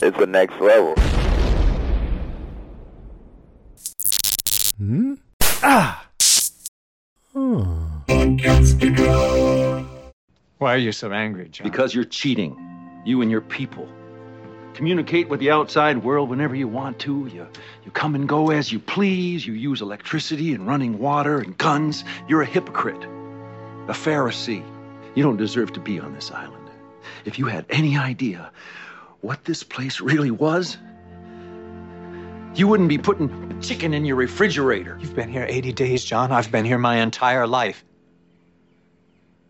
It's the next level. Hmm? Ah! Why are you so angry, John? Because you're cheating. You and your people. Communicate with the outside world whenever you want to. You, you come and go as you please. You use electricity and running water and guns. You're a hypocrite, a Pharisee. You don't deserve to be on this island. If you had any idea what this place really was, you wouldn't be putting chicken in your refrigerator. You've been here 80 days, John. I've been here my entire life.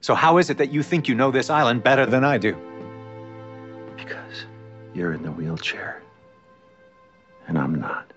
So how is it that you think you know this island better than I do? Because you're in the wheelchair. And I'm not.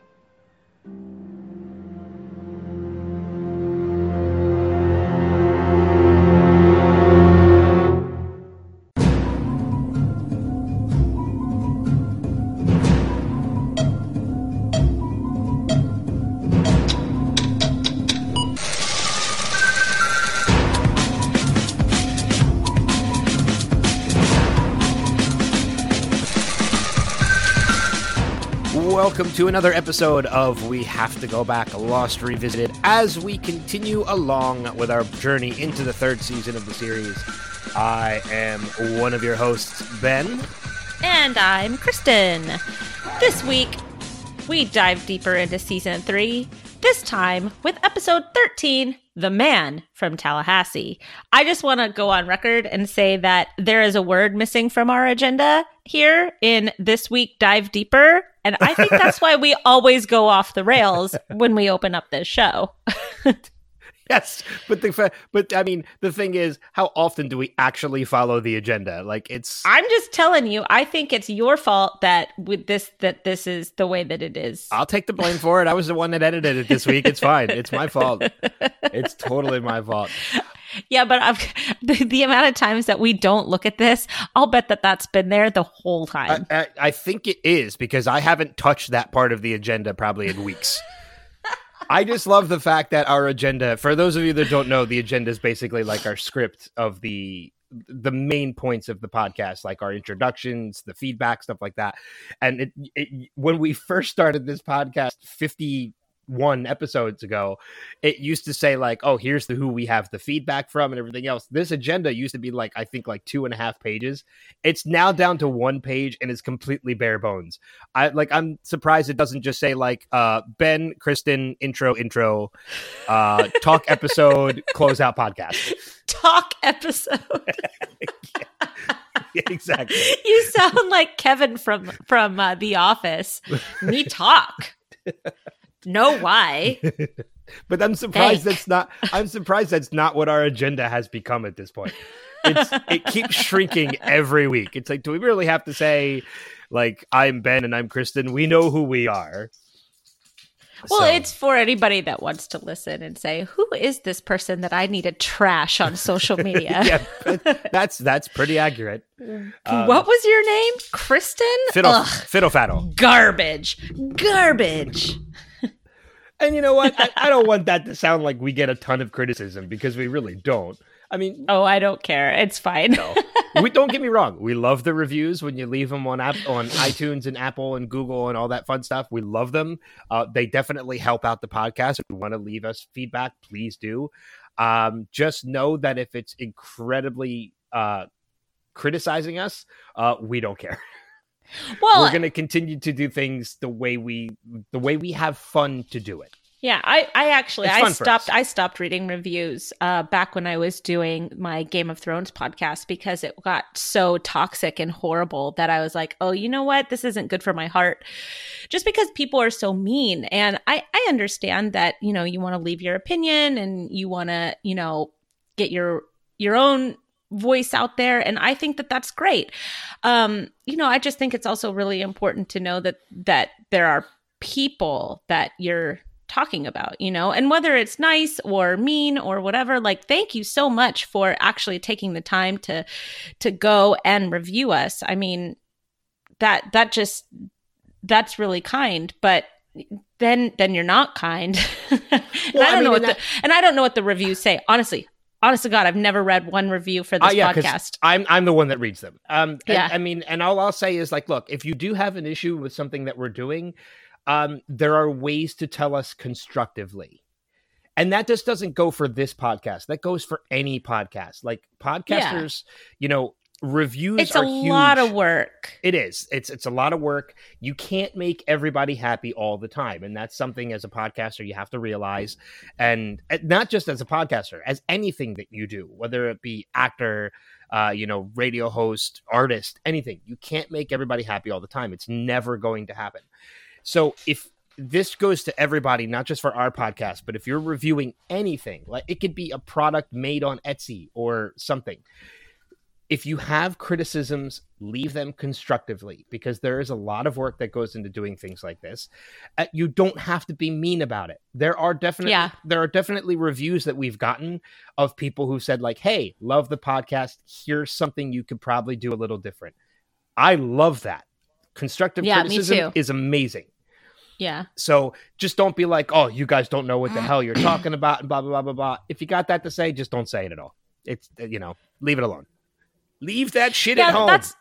Welcome to another episode of We Have to Go Back Lost Revisited as we continue along with our journey into the third season of the series. I am one of your hosts, Ben. And I'm Kristen. This week, we dive deeper into season three, this time with episode 13 The Man from Tallahassee. I just want to go on record and say that there is a word missing from our agenda here in this week Dive Deeper. And I think that's why we always go off the rails when we open up this show. Yes, but the fa- but I mean the thing is, how often do we actually follow the agenda? Like it's I'm just telling you, I think it's your fault that with this that this is the way that it is. I'll take the blame for it. I was the one that edited it this week. It's fine. It's my fault. It's totally my fault. Yeah, but I've, the, the amount of times that we don't look at this, I'll bet that that's been there the whole time. I, I, I think it is because I haven't touched that part of the agenda probably in weeks. I just love the fact that our agenda, for those of you that don't know, the agenda is basically like our script of the the main points of the podcast, like our introductions, the feedback, stuff like that. And it, it when we first started this podcast 50 one episodes ago, it used to say like, "Oh, here's the who we have the feedback from and everything else." This agenda used to be like, I think like two and a half pages. It's now down to one page and is completely bare bones. I like, I'm surprised it doesn't just say like, uh, Ben, Kristen, intro, intro, uh, talk episode, close out podcast. Talk episode. Yeah, exactly. you sound like Kevin from from uh, The Office. Me talk. Know why? but I'm surprised that's not. I'm surprised that's not what our agenda has become at this point. It's it keeps shrinking every week. It's like, do we really have to say, like, I'm Ben and I'm Kristen? We know who we are. Well, So- it's for anybody that wants to listen and say, "Who is this person that I need to trash on social media?" yeah, that's that's pretty accurate. Um, what was your name? Kristen? Fiddle, Ugh, fiddle faddle. garbage. Garbage. And you know what? I, I don't want that to sound like we get a ton of criticism because we really don't. I mean, Oh, I don't care. It's fine. no. we don't get me wrong. We love the reviews when you leave them on app on iTunes and Apple and Google and all that fun stuff. We love them. Uh, they definitely help out the podcast. If you want to leave us feedback, please do. Um, just know that if it's incredibly uh, criticizing us, uh, we don't care. well, We're going to continue to do things the way we the way we have fun to do it. Yeah, I, I actually I stopped. I stopped reading reviews uh back when I was doing my Game of Thrones podcast because it got so toxic and horrible that I was like, "Oh, you know what? This isn't good for my heart." Just because people are so mean and I I understand that, you know, you want to leave your opinion and you want to, you know, get your your own voice out there and I think that that's great. Um, you know, I just think it's also really important to know that that there are people that you're talking about, you know, and whether it's nice or mean or whatever, like thank you so much for actually taking the time to to go and review us. I mean, that that just that's really kind, but then then you're not kind. and Well, I I don't mean, know what the and I don't know what the reviews say. Honestly, honest to God, I've never read one review for this Uh, yeah, podcast. I'm I'm the one that reads them. Um, and- Yeah. I mean, and all I'll say is like, look, if you do have an issue with something that we're doing, um, there are ways to tell us constructively, and that just doesn't go for this podcast. That goes for any podcast. Like podcasters, you know, reviews It's a are lot of work. It is. It's it's a lot of work. You can't make everybody happy all the time, and that's something as a podcaster you have to realize. And uh, not just as a podcaster, as anything that you do, whether it be actor, uh, you know, radio host, artist, anything, you can't make everybody happy all the time. It's never going to happen. So if this goes to everybody, not just for our podcast, but if you're reviewing anything, like it could be a product made on Etsy or something if you have criticisms, leave them constructively because there is a lot of work that goes into doing things like this. Uh, you don't have to be mean about it. There are definitely Yeah. there are definitely reviews that we've gotten of people who said like, "Hey, love the podcast. Here's something you could probably do a little different." I love that. Constructive Yeah, criticism is amazing. Yeah. So just don't be like, "Oh, you guys don't know what the hell you're talking about," and blah blah blah blah blah. If you got that to say, just don't say it at all. It's uh, you know, leave it alone. Leave that shit at home. that's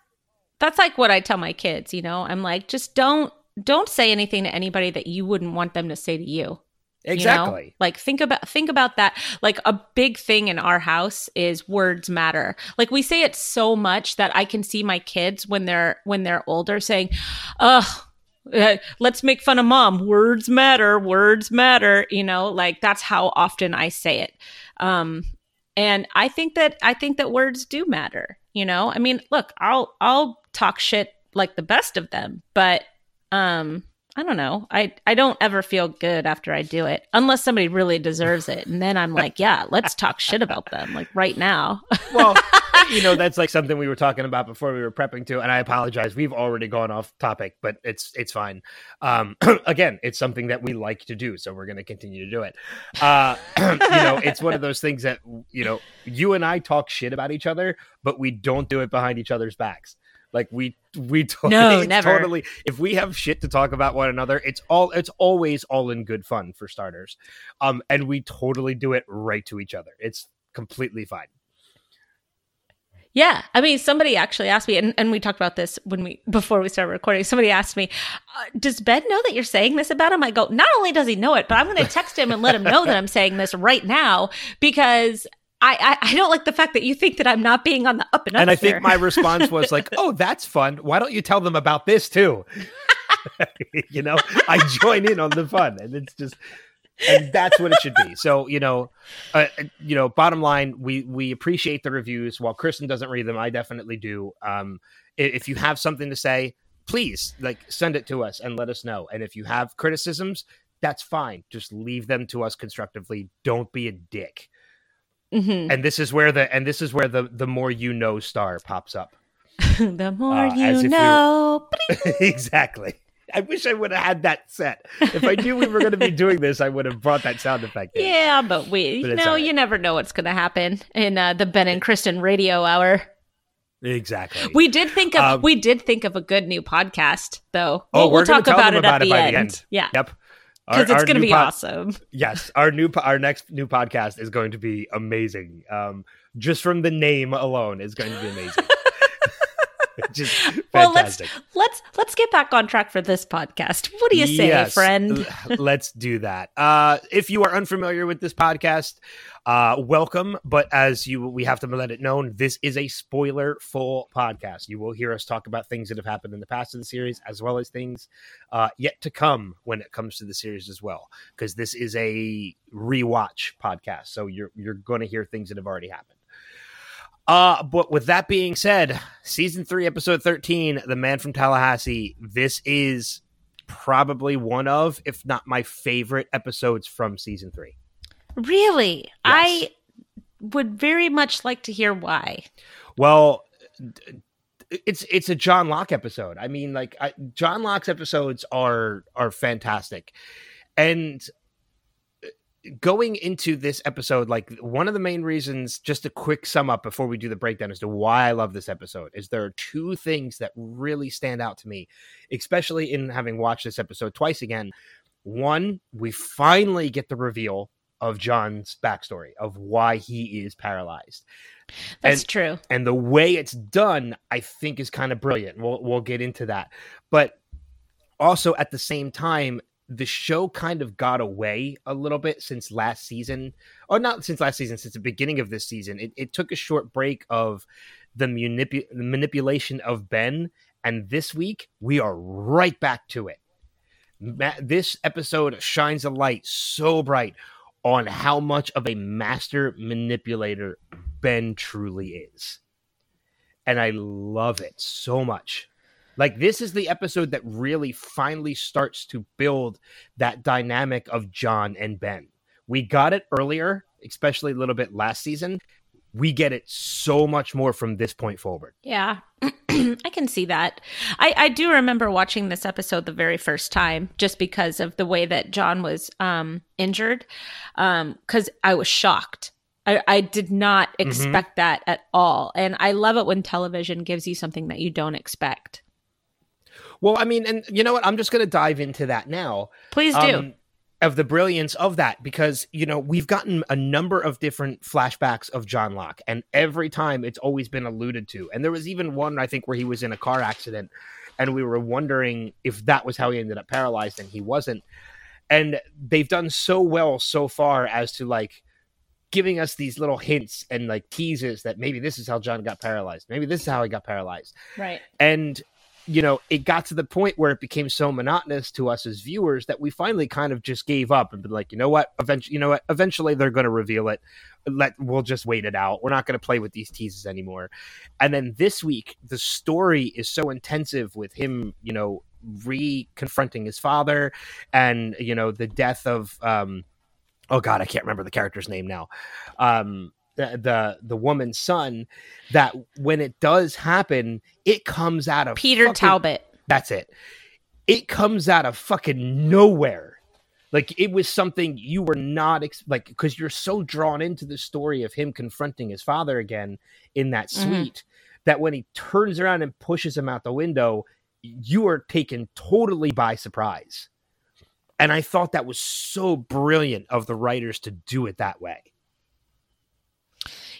that's like what I tell my kids, you know. I'm like, just don't don't say anything to anybody that you wouldn't want them to say to you. you know? exactly. Like think about think about that. Like a big thing in our house is words matter. Like we say it so much that I can see my kids when they're when they're older saying, "Ugh, uh, let's make fun of mom. Words matter. Words matter." You know, like that's how often I say it. Um, and I think that I think that words do matter. You know, I mean, look, I'll I'll talk shit like the best of them, but um, I don't know. I I don't ever feel good after I do it, unless somebody really deserves it, and then I'm like, yeah, let's talk shit about them, like right now. well, you know, that's like something we were talking about before we were prepping to, and I apologize. We've already gone off topic, but it's it's fine. Um, again, it's something that we like to do, so we're going to continue to do it. Uh, you know, it's one of those things that you know, you and I talk shit about each other, but we don't do it behind each other's backs. Like we we totally, No, never. totally. If we have shit to talk about one another, it's all it's always all in good fun for starters. Um, and we totally do it right to each other. It's completely fine. Yeah, I mean, somebody actually asked me, and, and we talked about this when we before we started recording. Somebody asked me, uh, "Does Ben know that you're saying this about him?" I go, "Not only does he know it, but I'm going to text him and let him know that I'm saying this right now because I, I I don't like the fact that you think that I'm not being on the up and up." and I here. think my response was like, "Oh, that's fun. Why don't you tell them about this too?" you know, I join in on the fun, and it's just, and that's what it should be. So, you know, uh, you know, bottom line, we we appreciate the reviews. While Kristen doesn't read them, I definitely do. Um, if you have something to say, please like send it to us and let us know. And if you have criticisms, that's fine. Just leave them to us constructively. Don't be a dick. Mhm. And this is where the and this is where the the more you know star pops up. the more Uh, you- know. exactly. I wish I would have had that set. If I knew we were going to be doing this, I would have brought that sound effect. In. Yeah, but we, But you know, right. you never know what's going to happen in uh, the Ben and Kristen Radio Hour. Exactly. We did think of Um, we did think of a good new podcast, though. oh, We'll, we're we'll talk about it at about it the by end. the end. Yeah, Yep. Because it's going to be pod- awesome. Yes, our new po- our next new podcast is going to be amazing. Um, just from the name alone, is going to be amazing. just fantastic. Well, let's let's let's get back on track for this podcast. What do you say, Yes, friend? Let's do that. Uh, if you are unfamiliar with this podcast, uh, welcome. But as you, we have to let it known, this is a spoiler full podcast. You will hear us talk about things that have happened in the past of the series, as well as things uh, yet to come when it comes to the series as well. Because this is a rewatch podcast, so you're you're going to hear things that have already happened. Uh, but with that being said, season three, episode 13, The Man from Tallahassee, this is probably one of, if not my favorite episodes from season three. really, Yes. I would very much like to hear why. Well, it's it's a John Locke episode. I mean, like I, John Locke's episodes are are fantastic, and going into this episode, like one of the main reasons, just a quick sum up before we do the breakdown as to why I love this episode, is there are two things that really stand out to me, especially in having watched this episode twice again. One, we finally get the reveal of John's backstory of why he is paralyzed. That's And- true. and the way it's done i think is kind of brilliant we'll, we'll get into that but also at the same time the show kind of got away a little bit since last season or not since last season since the beginning of this season it, it took a short break of the manipu- the manipulation of ben and this week we are right back to it Ma- this episode shines a light so bright on how much of a master manipulator Ben truly is. And I love it so much. Like, this is the episode that really finally starts to build that dynamic of John and Ben. We got it earlier, especially a little bit last season. We get it so much more from this point forward. Yeah, I can see that. I, I do remember watching this episode the very first time just because of the way that John was um, injured, because I was shocked. I, I did not expect that at all. And I love it when television gives you something that you don't expect. Well, I mean, and you know what? I'm just going to dive into that now. Please do. um, of the brilliance of that because you know we've gotten a number of different flashbacks of John Locke and every time it's always been alluded to and there was even one I think where he was in a car accident and we were wondering if that was how he ended up paralyzed and he wasn't and they've done so well so far as to like giving us these little hints and like teases that maybe this is how John got paralyzed maybe this is how he got paralyzed right. and you know it got to the point where it became so monotonous to us as viewers that we finally kind of just gave up and been like you know what? Eventually you know what? Eventually they're going to reveal it. Let we'll just wait it out. We're not going to play with these teases anymore. And then this week the story is so intensive with him you know re confronting his father and you know the death of um oh god i can't remember the character's name now. Um the the, the woman's son that when it does happen it comes out of Peter fucking- Talbot. that's it it comes out of fucking nowhere like it was something you were not ex- like because you're so drawn into the story of him confronting his father again in that Mhm. suite that when he turns around and pushes him out the window you are taken totally by surprise and i thought that was so brilliant of the writers to do it that way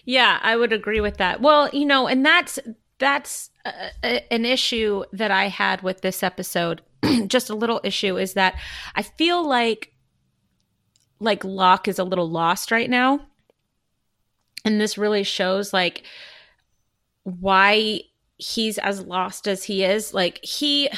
Yeah, I would agree with that. Well, you know, and that's that's uh, a- an issue that I had with this episode. Just a little issue is that I feel like like Locke is a little lost right now. And this really shows like why he's as lost as he is. Like he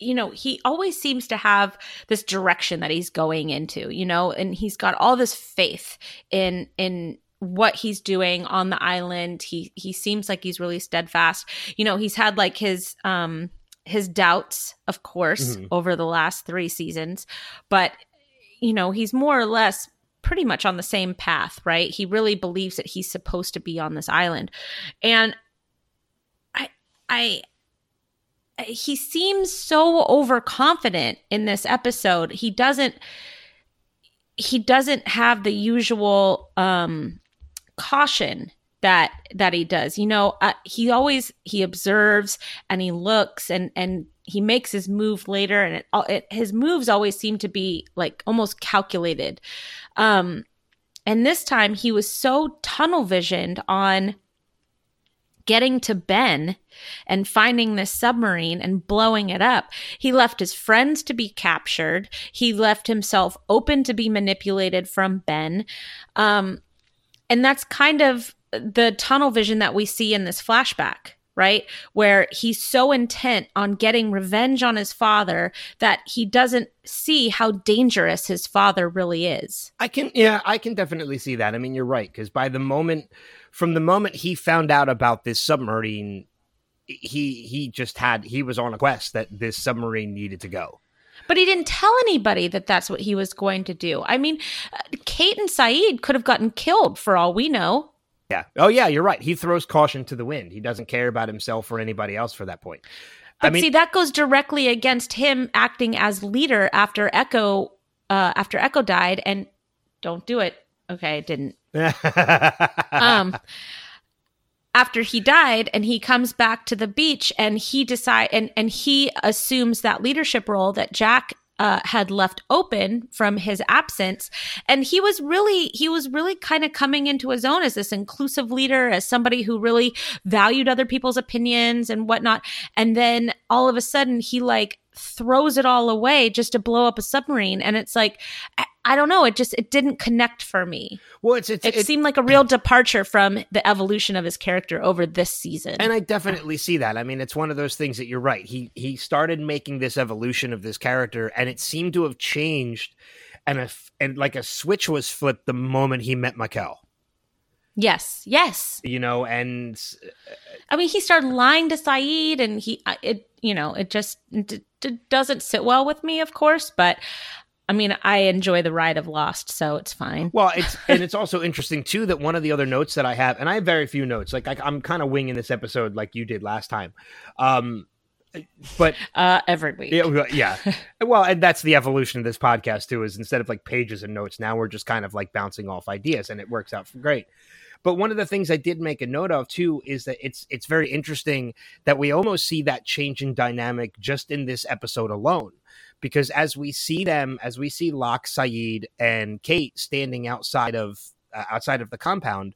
you know, he always seems to have this direction that he's going into, you know, and he's got all this faith in in what he's doing on the island. He he seems like he's really steadfast. You know, he's had like his um his doubts, of course, Mhm. over the last 3 seasons, but you know, he's more or less pretty much on the same path, right? He really believes that he's supposed to be on this island. And I I he seems so overconfident in this episode. He doesn't he doesn't have the usual um caution that that he does. You know, uh, he always he observes and he looks and and he makes his move later and it, it his moves always seem to be like almost calculated. Um and this time he was so tunnel visioned on getting to Ben and finding this submarine and blowing it up. He left his friends to be captured. He left himself open to be manipulated from Ben. Um, and that's kind of the tunnel vision that we see in this flashback, right? Where he's so intent on getting revenge on his father that he doesn't see how dangerous his father really is. I can, yeah, I can definitely see that. I mean, you're right because by the moment, from the moment he found out about this submarine, he he just had he was on a quest that this submarine needed to go. But he didn't tell anybody that that's what he was going to do. I mean, Kate and Sayid could have gotten killed for all we know. Yeah. Oh yeah, you're right. He throws caution to the wind. He doesn't care about himself or anybody else for that point. But I mean, see, that goes directly against him acting as leader after Echo, uh, after Echo died. And don't do it. Okay, it didn't. um after he died and he comes back to the beach and he decide and and he assumes that leadership role that Jack uh, had left open from his absence. And he was really he was really kind of coming into his own as this inclusive leader as somebody who really valued other people's opinions and whatnot. And then all of a sudden he like throws it all away just to blow up a submarine. And it's like I, don't know it just it didn't connect for me Well, it's it's it, it- seemed like a real departure from the evolution of his character over this season and I definitely see that. I mean, it's one of those things that you're right. He he started making this evolution of this character, and it seemed to have changed, and a f- and like a switch was flipped the moment he met Mikhail. yes yes You know, and I mean, he started lying to Sayid, and he it you know it just d- d- doesn't sit well with me, of course. But I mean, I enjoy the ride of Lost, so it's fine. Well, it's and it's also interesting too that one of the other notes that I have, and I have very few notes. Like I, I'm kind of winging this episode, like you did last time. Um, but Uh, every week. yeah, well, yeah. well, and that's the evolution of this podcast too. Is instead of like pages and notes, now we're just kind of like bouncing off ideas, and it works out great. But one of the things I did make a note of too is that it's it's very interesting that we almost see that change in dynamic just in this episode alone. Because as we see them, as we see Locke, Sayid, and Kate standing outside of uh, outside of the compound,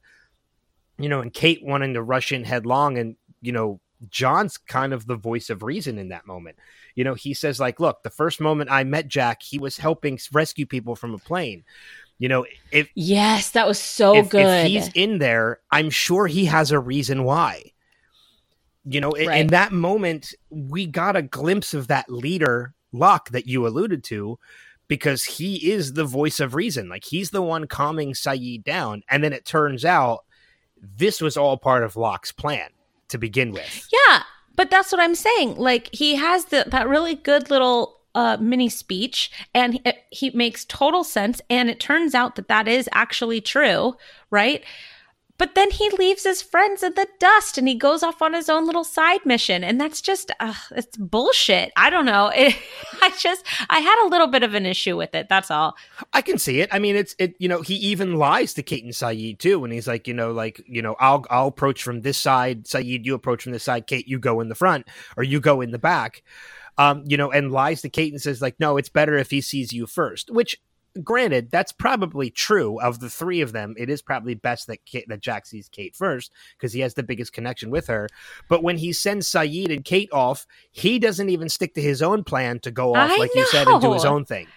you know, and Kate wanting to rush in headlong, and you know, John's kind of the voice of reason in that moment. You know, he says like, "Look, the first moment I met Jack, he was helping rescue people from a plane." You know, if Yes, that was so if, good. if he's in there, I'm sure he has a reason why. You know, in- in that moment, we got a glimpse of that leader, Locke, that you alluded to, because he is the voice of reason. Like he's the one calming Sayid down. And then it turns out this was all part of Locke's plan to begin with. Yeah, but that's what I'm saying. Like he has the, that really good little uh, mini speech, and he, he makes total sense. And it turns out that that is actually true, right? But then he leaves his friends in the dust, and he goes off on his own little side mission, and that's just uh, it's bullshit. I don't know. It, I just I had a little bit of an issue with it. That's all. I can see it. I mean, it's it. You know, he even lies to Kate and Sayid too, and he's like, you know, like you know, I'll I'll approach from this side, Sayid, you approach from this side, Kate, you go in the front, or you go in the back, um, you know, and lies to Kate and says like, no, it's better if he sees you first. Which, granted, that's probably true. Of the three of them, it is probably best that Kate, that Jack sees Kate first because he has the biggest connection with her. But when he sends Sayid and Kate off, he doesn't even stick to his own plan to go off, I like you said, and do his own thing.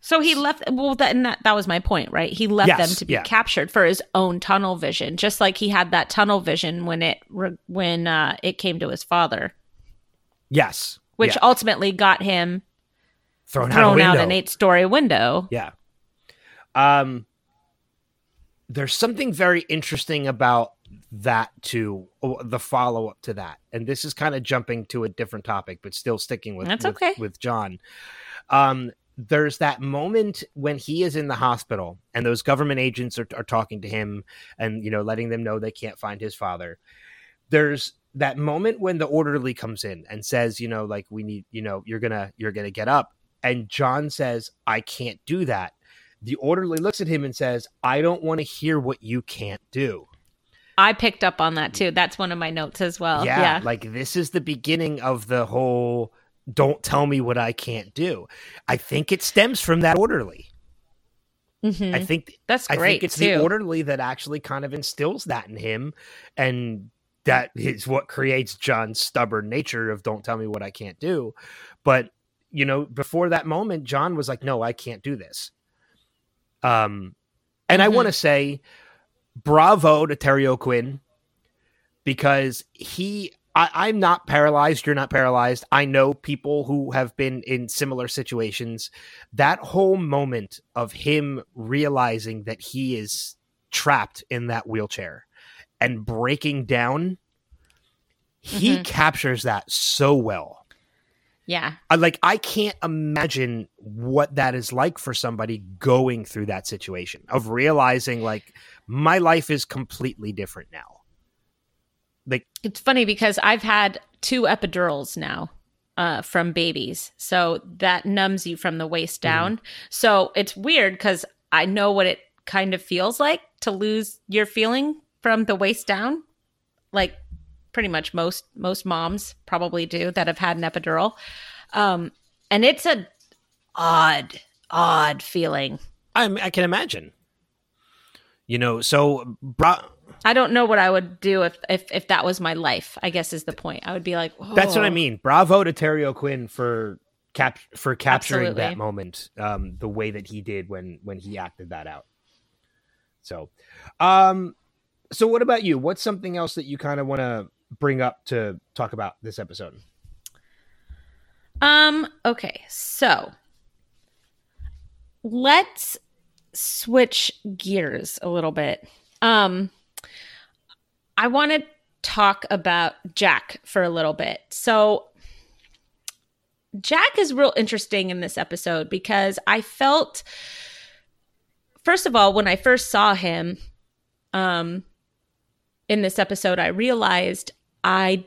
So he left. Well, that, and that that was my point, right? He left Yes, them to be yeah. captured for his own tunnel vision, just like he had that tunnel vision when it when uh, it came to his father, Yes. which Yeah. ultimately got him thrown, thrown out, out, an eight-story window. Yeah. Um, there's something very interesting about that too. oh, The follow up to that, and this is kind of jumping to a different topic, but still sticking with That's with, okay. with John. Um, there's that moment when he is in the hospital and those government agents are, are talking to him and you know letting them know they can't find his father there's that moment when the orderly comes in and says you know like we need you know you're gonna you're gonna get up and john says i can't do that the orderly looks at him and says i don't want to hear what you can't do I picked up on that too. That's one of my notes as well. yeah, Yeah. like this is the beginning of the whole don't tell me what i can't do i think it stems from that orderly Mhm. i think That's great. I think it's too. the orderly that actually kind of instills that in him, and that is what creates John's stubborn nature of "don't tell me what I can't do." But you know, before that moment, John was like, "No, I can't do this." Um, and I Mhm. want to say, bravo to Terry O'Quinn because he. I, I'm not paralyzed. You're not paralyzed. I know people who have been in similar situations that whole moment of him realizing that he is trapped in that wheelchair and breaking down he Mhm. captures that so well yeah. I, like i can't imagine what that is like for somebody going through that situation of realizing like my life is completely different now like It's funny because I've had two epidurals now uh, from babies. So that numbs you from the waist Mm-hmm. down. So it's weird because I know what it kind of feels like to lose your feeling from the waist down. Like pretty much most most moms probably do that have had an epidural. Um, and it's a odd, odd feeling. I I can imagine. You know, so bra- I don't know what I would do if if if that was my life. I guess is the point. I would be like, that's what I "Oh." mean. Bravo to Terry O'Quinn for cap for capturing Absolutely. that moment, um, the way that he did when when he acted that out. So, um, so what about you? What's something else that you kind of want to bring up to talk about this episode? Um, okay, so let's switch gears a little bit. Um I want to talk about Jack for a little bit. So Jack is real interesting in this episode because I felt first of all when I first saw him um in this episode I realized I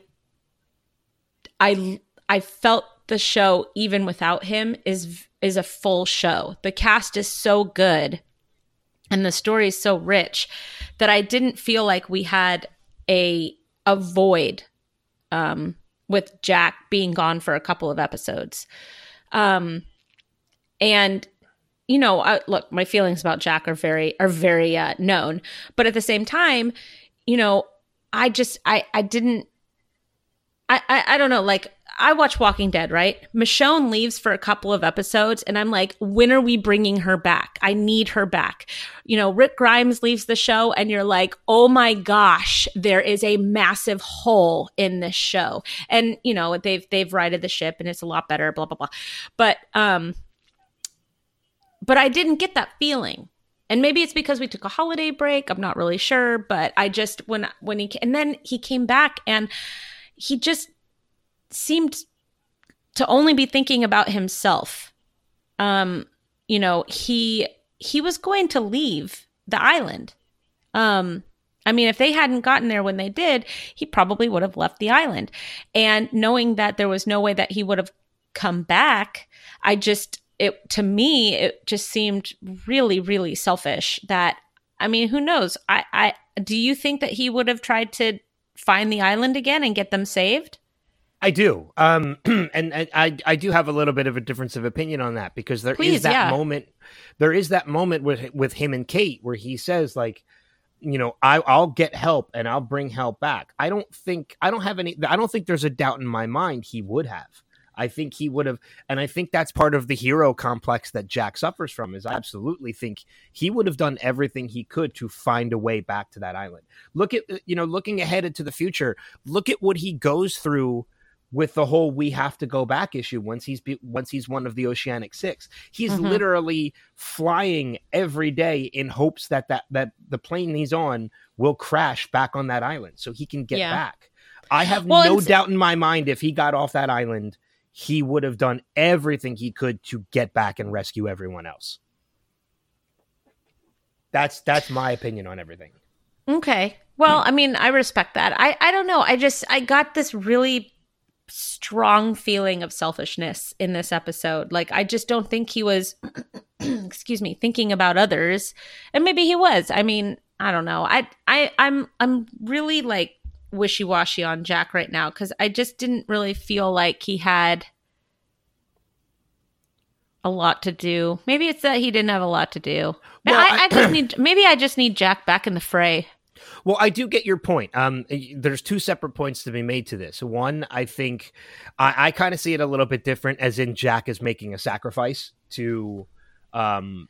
I I felt the show even without him is is a full show. The cast is so good and the story is so rich that I didn't feel like we had a a void um with Jack being gone for a couple of episodes. Um and you know, I, look, my feelings about Jack are very are very uh, known, but at the same time, you know, I just I I didn't I, I I don't know. Like I watch Walking Dead, right? Michonne leaves for a couple of episodes, and I'm like, when are we bringing her back? I need her back. You know, Rick Grimes leaves the show, and you're like, oh my gosh, there is a massive hole in this show. And you know, they've they've righted the ship, and it's a lot better. Blah blah blah. But um, but I didn't get that feeling. And maybe it's because we took a holiday break. I'm not really sure, but I just when when he and then he came back and he just seemed to only be thinking about himself. Um, you know, he he was going to leave the island. Um, I mean, if they hadn't gotten there when they did, he probably would have left the island. And knowing that there was no way that he would have come back, I just it to me it just seemed really really selfish that I mean, who knows? I I do you think that he would have tried to find the island again and get them saved? I do, um, and, and I I do have a little bit of a difference of opinion on that because there is Please, that yeah. moment, there is that moment with with him and Kate where he says like, you know, I I'll get help and I'll bring help back. I don't think I don't have any. I don't think there's a doubt in my mind he would have. I think he would have, and I think that's part of the hero complex that Jack suffers from. Is I absolutely think he would have done everything he could to find a way back to that island. Look at you know, looking ahead into the future. Look at what he goes through with the whole we have to go back issue once he's be, once he's one of the oceanic 6 he's Mhm. literally flying every day in hopes that that that the plane he's on will crash back on that island so he can get Yeah. back i have Well, no doubt in my mind if he got off that island he would have done everything he could to get back and rescue everyone else that's that's my opinion on everything Okay. Well, I mean, I respect that. I I don't know. I just I got this really strong feeling of selfishness in this episode. Like I just don't think he was excuse me, thinking about others. And maybe he was. I mean, I don't know. I I I'm I'm really like wishy-washy on Jack right now cuz I just didn't really feel like he had a lot to do. Maybe it's that he didn't have a lot to do. Well, I, I- I just need maybe I just need Jack back in the fray. Well, I do get your point. Um, there's two separate points to be made to this. One, I think I, I kind of see it a little bit different, as in Jack is making a sacrifice to, um,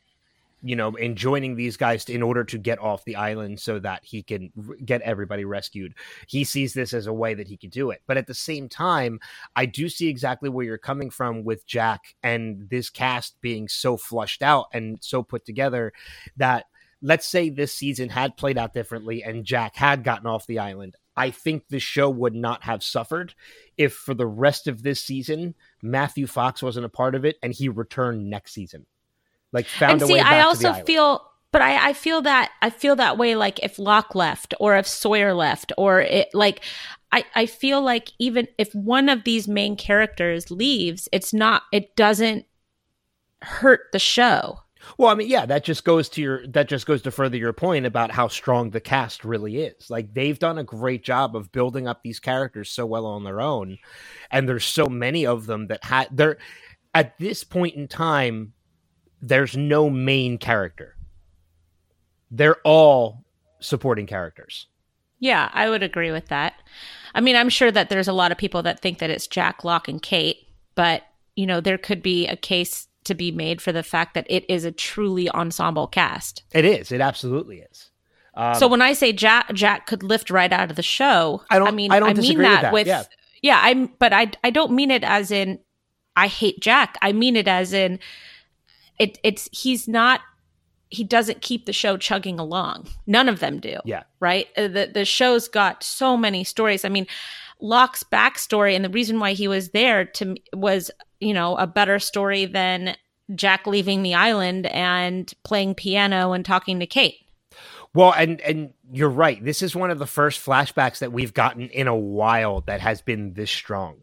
you know, in joining these guys in order to get off the island so that he can get everybody rescued. He sees this as a way that he could do it. But at the same time, I do see exactly where you're coming from with Jack and this cast being so flushed out and so put together that let's say this season had played out differently and Jack had gotten off the island, I think the show would not have suffered if for the rest of this season Matthew Fox wasn't a part of it and he returned next season. Like found and a see, way back I to the also feel, but I, I feel that I feel that way. Like if Locke left, or if Sawyer left, or it like. I, I feel like even if one of these main characters leaves, it's not it doesn't hurt the show. Well, I mean, yeah, that just goes to your that just goes to further your point about how strong the cast really is. Like they've done a great job of building up these characters so well on their own, and there's so many of them that had they're at this point in time, there's no main character. They're all supporting characters. Yeah, I would agree with that. I mean, I'm sure that there's a lot of people that think that it's Jack, Locke, and Kate, but you know, there could be a case to be made for the fact that it is a truly ensemble cast. It is. It absolutely is. Um, so when I say Jack, Jack could lift right out of the show. I don't- I mean, I don't mean disagree with that that, with. yeah. Yeah. I'm. But I. I don't mean it as in. I hate Jack. I mean it as in. It. It's. He's not. He doesn't keep the show chugging along. None of them do. Yeah. Right. Uh, The the show's got so many stories. I mean, Locke's backstory and the reason why he was there to was you know a better story than Jack leaving the island and playing piano and talking to Kate. Well, and and you're right. This is one of the first flashbacks that we've gotten in a while that has been this strong.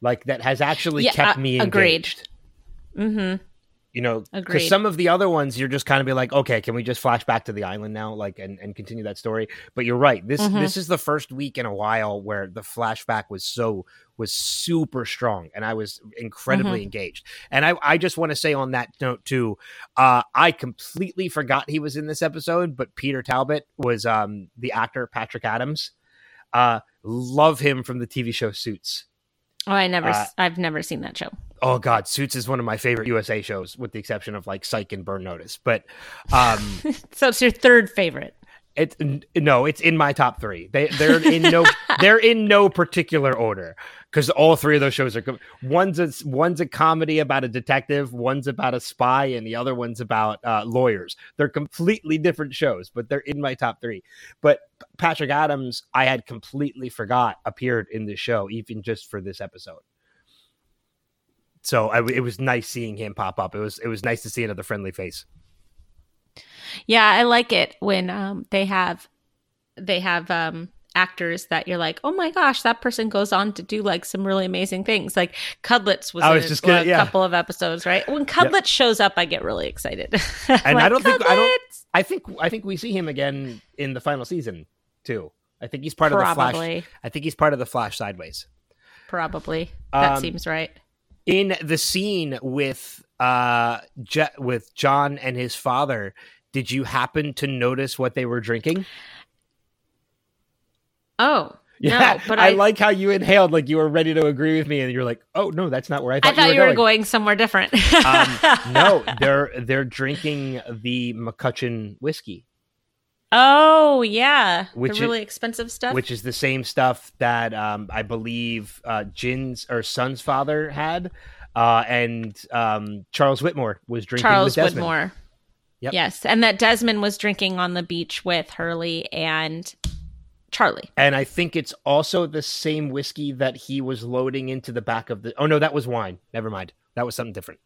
Like that has actually Yeah, kept uh, me engaged. agreed. engaged. Mm-hmm. You know, because some of the other ones you're just kind of be like, okay, can we just flash back to the island now, like, and, and continue that story? But you're right. This Mhm. this is the first week in a while where the flashback was so was super strong, and I was incredibly Mm-hmm. engaged. And I I just want to say on that note too, uh, I completely forgot he was in this episode, but Peter Talbot was um the actor Patrick Adams. Uh, love him from the TV show Suits. Oh, I never. Uh, I've never seen that show. Oh God, Suits is one of my favorite USA shows, with the exception of like Psych and Burn Notice. But um, So it's your third favorite. it's no, it's in my top three. They they're in no they're in no particular order because all three of those shows are com- one's a one's a comedy about a detective, one's about a spy, and the other one's about uh, lawyers. They're completely different shows, but they're in my top three. But Patrick Adams, I had completely forgot appeared in this show, even just for this episode. So I, it was nice seeing him pop up. It was it was nice to see another friendly face. Yeah, I like it when um, they have they have um, actors that you're like, oh my gosh, that person goes on to do like some really amazing things. Like Cudlets was, I was in just gonna- a yeah. couple of episodes, right? When Cudlets shows up, I get really excited. And I don't think- I don't- I think I think we see him again in the final season too. I think he's part of the Flash. I think he's part of the Flash Sideways. probably that Um, seems right. In the scene with uh Je- with John and his father, did you happen to notice what they were drinking? Oh Yeah, no, but I, I, like how you inhaled like you were ready to agree with me, and you're like, "Oh no, that's not where I thought, I thought you were going." somewhere different. um, no, they're they're drinking the MacCutcheon whiskey. Oh yeah, Which the really expensive stuff. which is the same stuff that um, I believe uh, Jin's or Sun's father had, uh, and um, Charles Whitmore was drinking Charles. Widmore. Yep. Yes, and that Desmond was drinking on the beach with Hurley and Charlie. And I think it's also the same whiskey that he was loading into the back of the. Oh no, that was wine. Never mind. That was something different.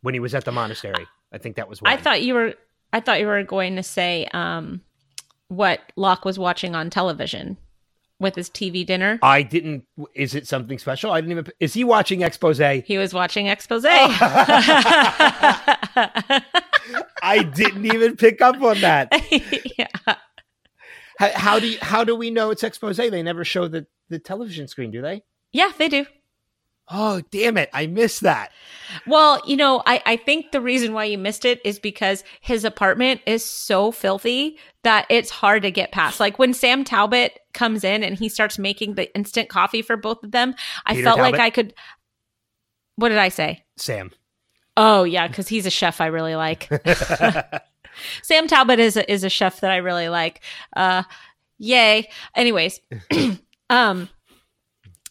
When he was at the monastery, I think that was wine. I thought you were. I thought you were going to say um, what Locke was watching on television with his TV dinner. I didn't. Is it something special? I didn't even. Is he watching expose? He was watching expose. I didn't even pick up on that. yeah. How, how do you, how do we know it's expose? They never show the the television screen, do they? yeah, they do. Oh, damn it. I missed that. Well, you know, I, I think the reason why you missed it is because his apartment is so filthy that it's hard to get past. Like when Sam Talbot comes in and he starts making the instant coffee for both of them, I Peter felt like I could. What did I say? Sam. Oh yeah, because he's a chef I really like. Sam Talbot is a, is a chef that I really like. Uh, yay. Anyways, um,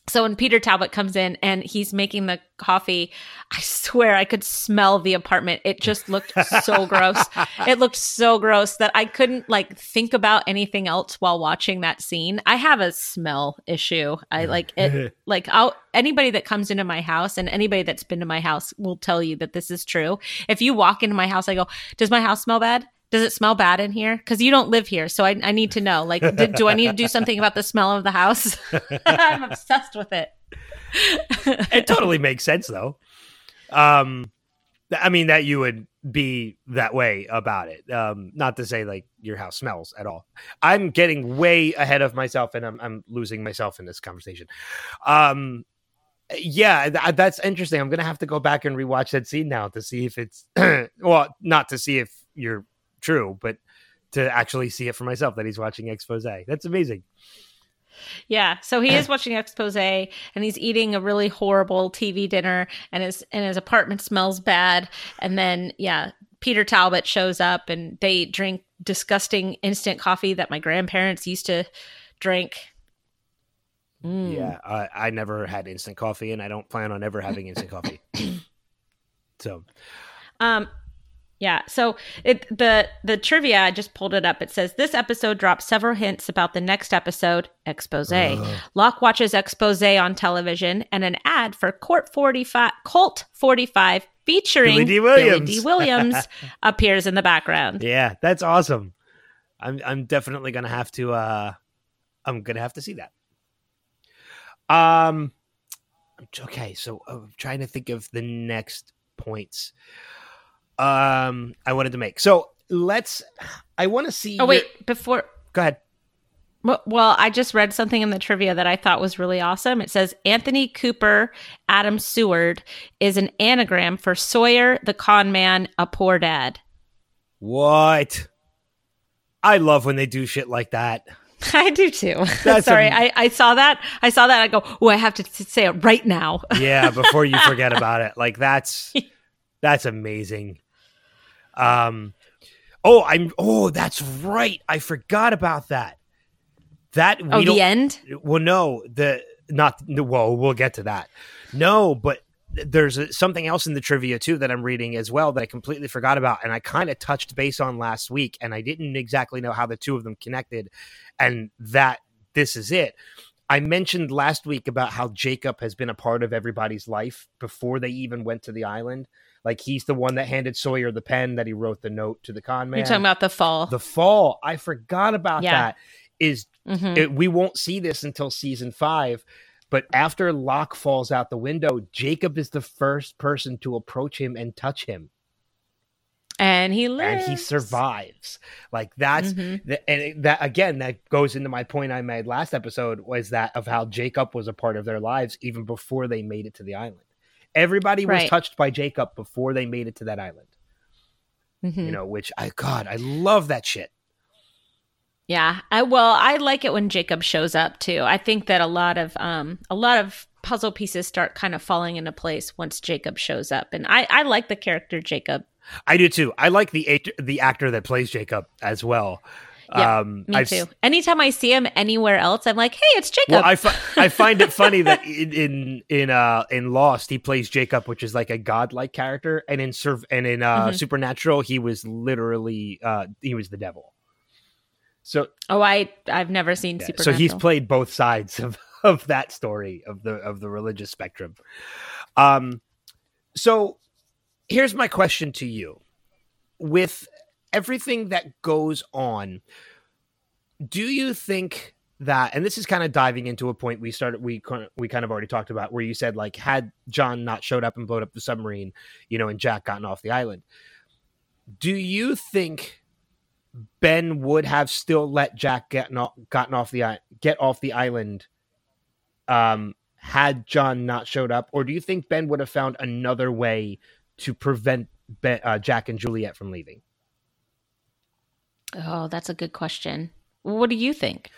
so when Peter Talbot comes in and he's making the coffee, I swear I could smell the apartment. It just looked so gross. It looked so gross that I couldn't like think about anything else while watching that scene. I have a smell issue. I like it. Like I'll anybody that comes into my house and anybody that's been to my house will tell you that this is true. If you walk into my house, I go, "Does my house smell bad?" Does it smell bad in here? Because you don't live here, so I, I need to know. Like, do, do I need to do something about the smell of the house? I'm obsessed with it. it totally makes sense though. Um I mean that you would be that way about it. Um not to say like your house smells at all. I'm getting way ahead of myself and I'm I'm losing myself in this conversation. Um yeah, th- that's interesting. I'm gonna have to go back and rewatch that scene now to see if it's well, not to see if you're true, but to actually see it for myself that he's watching expose. That's amazing. Yeah, so he is watching expose and he's eating a really horrible TV dinner and his and his apartment smells bad and then yeah, Peter Talbot shows up and they drink disgusting instant coffee that my grandparents used to drink. Mm. Yeah, I, I never had instant coffee and I don't plan on ever having instant coffee. So um yeah. So it the the trivia I just pulled it up. It says this episode drops several hints about the next episode, expose. Uh. Locke watches expose on television, and an ad for Court forty five Colt forty five featuring Billy Dee Williams, Billy Dee Williams appears in the background. Yeah, that's awesome. I'm I'm definitely gonna have to. uh I'm gonna have to see that. Um. Okay, so I'm trying to think of the next points um I wanted to make. So let's I want to see Oh wait, before Go ahead. Well, I just read something in the trivia that I thought was really awesome. It says Anthony Cooper Adam Seward is an anagram for Sawyer the con man, a poor dad. What? I love when they do shit like that. I do too. Sorry, a... I I saw that. I saw that. I go, oh, I have to say it right now. yeah, before you forget about it. Like that's that's amazing. Um, oh, I'm. Oh, that's right. I forgot about that. That we oh, the end. Well, no, the not. Well, we'll get to that. No, but there's a, something else in the trivia too that I'm reading as well that I completely forgot about, and I kind of touched base on last week, and I didn't exactly know how the two of them connected, and that this is it. I mentioned last week about how Jacob has been a part of everybody's life before they even went to the island. Like he's the one that handed Sawyer the pen that he wrote the note to the con man. You're talking about the fall. The fall. I forgot about yeah. that. Is mm-hmm. it, we won't see this until season five, but after Locke falls out the window, Jacob is the first person to approach him and touch him and he lives and he survives like that's mm-hmm. the, and that again that goes into my point i made last episode was that of how jacob was a part of their lives even before they made it to the island Everybody was right. touched by Jacob before they made it to that island. Mm-hmm. You know, which I God, I love that shit. Yeah. I well, I like it when Jacob shows up too. I think that a lot of um a lot of puzzle pieces start kind of falling into place once Jacob shows up. And I I like the character Jacob. I do too. I like the the actor that plays Jacob as well. Yeah, um, me I've, too. Anytime I see him anywhere else, I'm like, "Hey, it's Jacob." Well, I, fi- I find it funny that in in in, uh, in Lost he plays Jacob, which is like a godlike character, and in Serv- and in uh, mm-hmm. Supernatural he was literally uh, he was the devil. So oh, I I've never seen yeah, Supernatural. So he's played both sides of of that story of the of the religious spectrum. Um, so here's my question to you: with everything that goes on, do you think that and this is kind of diving into a point we started we we kind of already talked about where you said like had John not showed up and blown up the submarine, you know, and Jack gotten off the island. Do you think Ben would have still let Jack get not, gotten off the get off the island um had John not showed up or do you think Ben would have found another way to prevent ben, uh, Jack and Juliet from leaving? Oh, that's a good question. What do you think?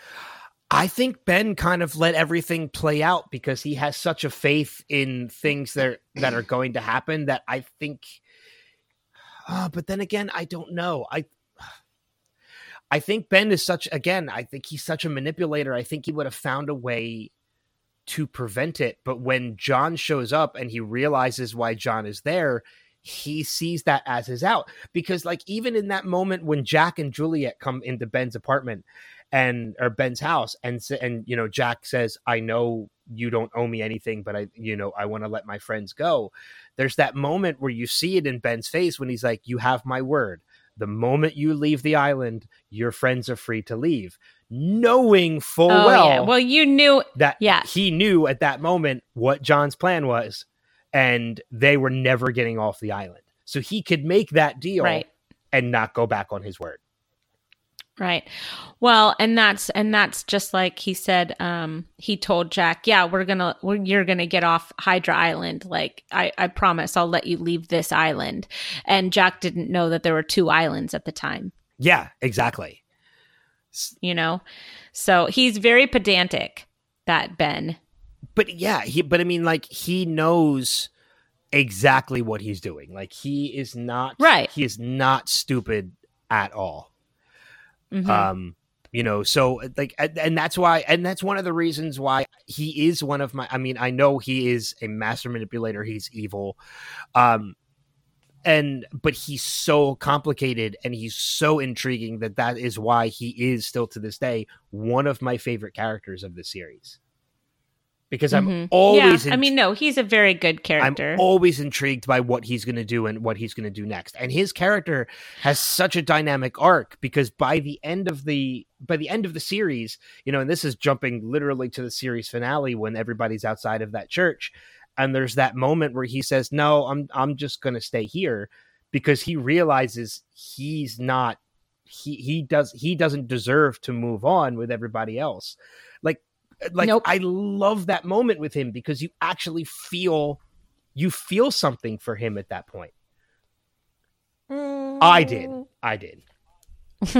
I think Ben kind of let everything play out because he has such a faith in things that that are going to happen that I think. Oh, but then again, I don't know. I I think Ben is such again. I think he's such a manipulator. I think he would have found a way to prevent it. But when John shows up and he realizes why John is there, he sees that as his out. Because like even in that moment when Jack and Juliet come into Ben's apartment and or Ben's house and and you know Jack says I know you don't owe me anything but I you know I want to let my friends go. There's that moment where you see it in Ben's face when he's like you have my word. The moment you leave the island your friends are free to leave. Knowing full oh, well yeah. well you knew that yeah. he knew at that moment what John's plan was and they were never getting off the island. So he could make that deal right. and not go back on his word. Right. Well, and that's and that's just like he said. Um, he told Jack, "Yeah, we're gonna, we're, you're gonna get off Hydra Island. Like, I, I promise, I'll let you leave this island." And Jack didn't know that there were two islands at the time. Yeah, exactly. You know, so he's very pedantic. That Ben. But yeah, he. But I mean, like he knows exactly what he's doing. Like he is not right. He is not stupid at all. Mhm. um you know so like and, and that's why and that's one of the reasons why he is one of my i mean i know he is a master manipulator he's evil um and but he's so complicated and he's so intriguing that that is why he is still to this day one of my favorite characters of the series because i'm Mhm. always yeah, I mean, no, he's a very good character. I'm always intrigued by what he's going to do and what he's going to do next. And his character has such a dynamic arc because by the end of the by the end of the series, you know, and this is jumping literally to the series finale when everybody's outside of that church and there's that moment where he says, "No, I'm I'm just going to stay here." Because he realizes he's not he he does he doesn't deserve to move on with everybody else. Like Nope. I love that moment with him because you actually feel you feel something for him at that point. Mm. I did. I did.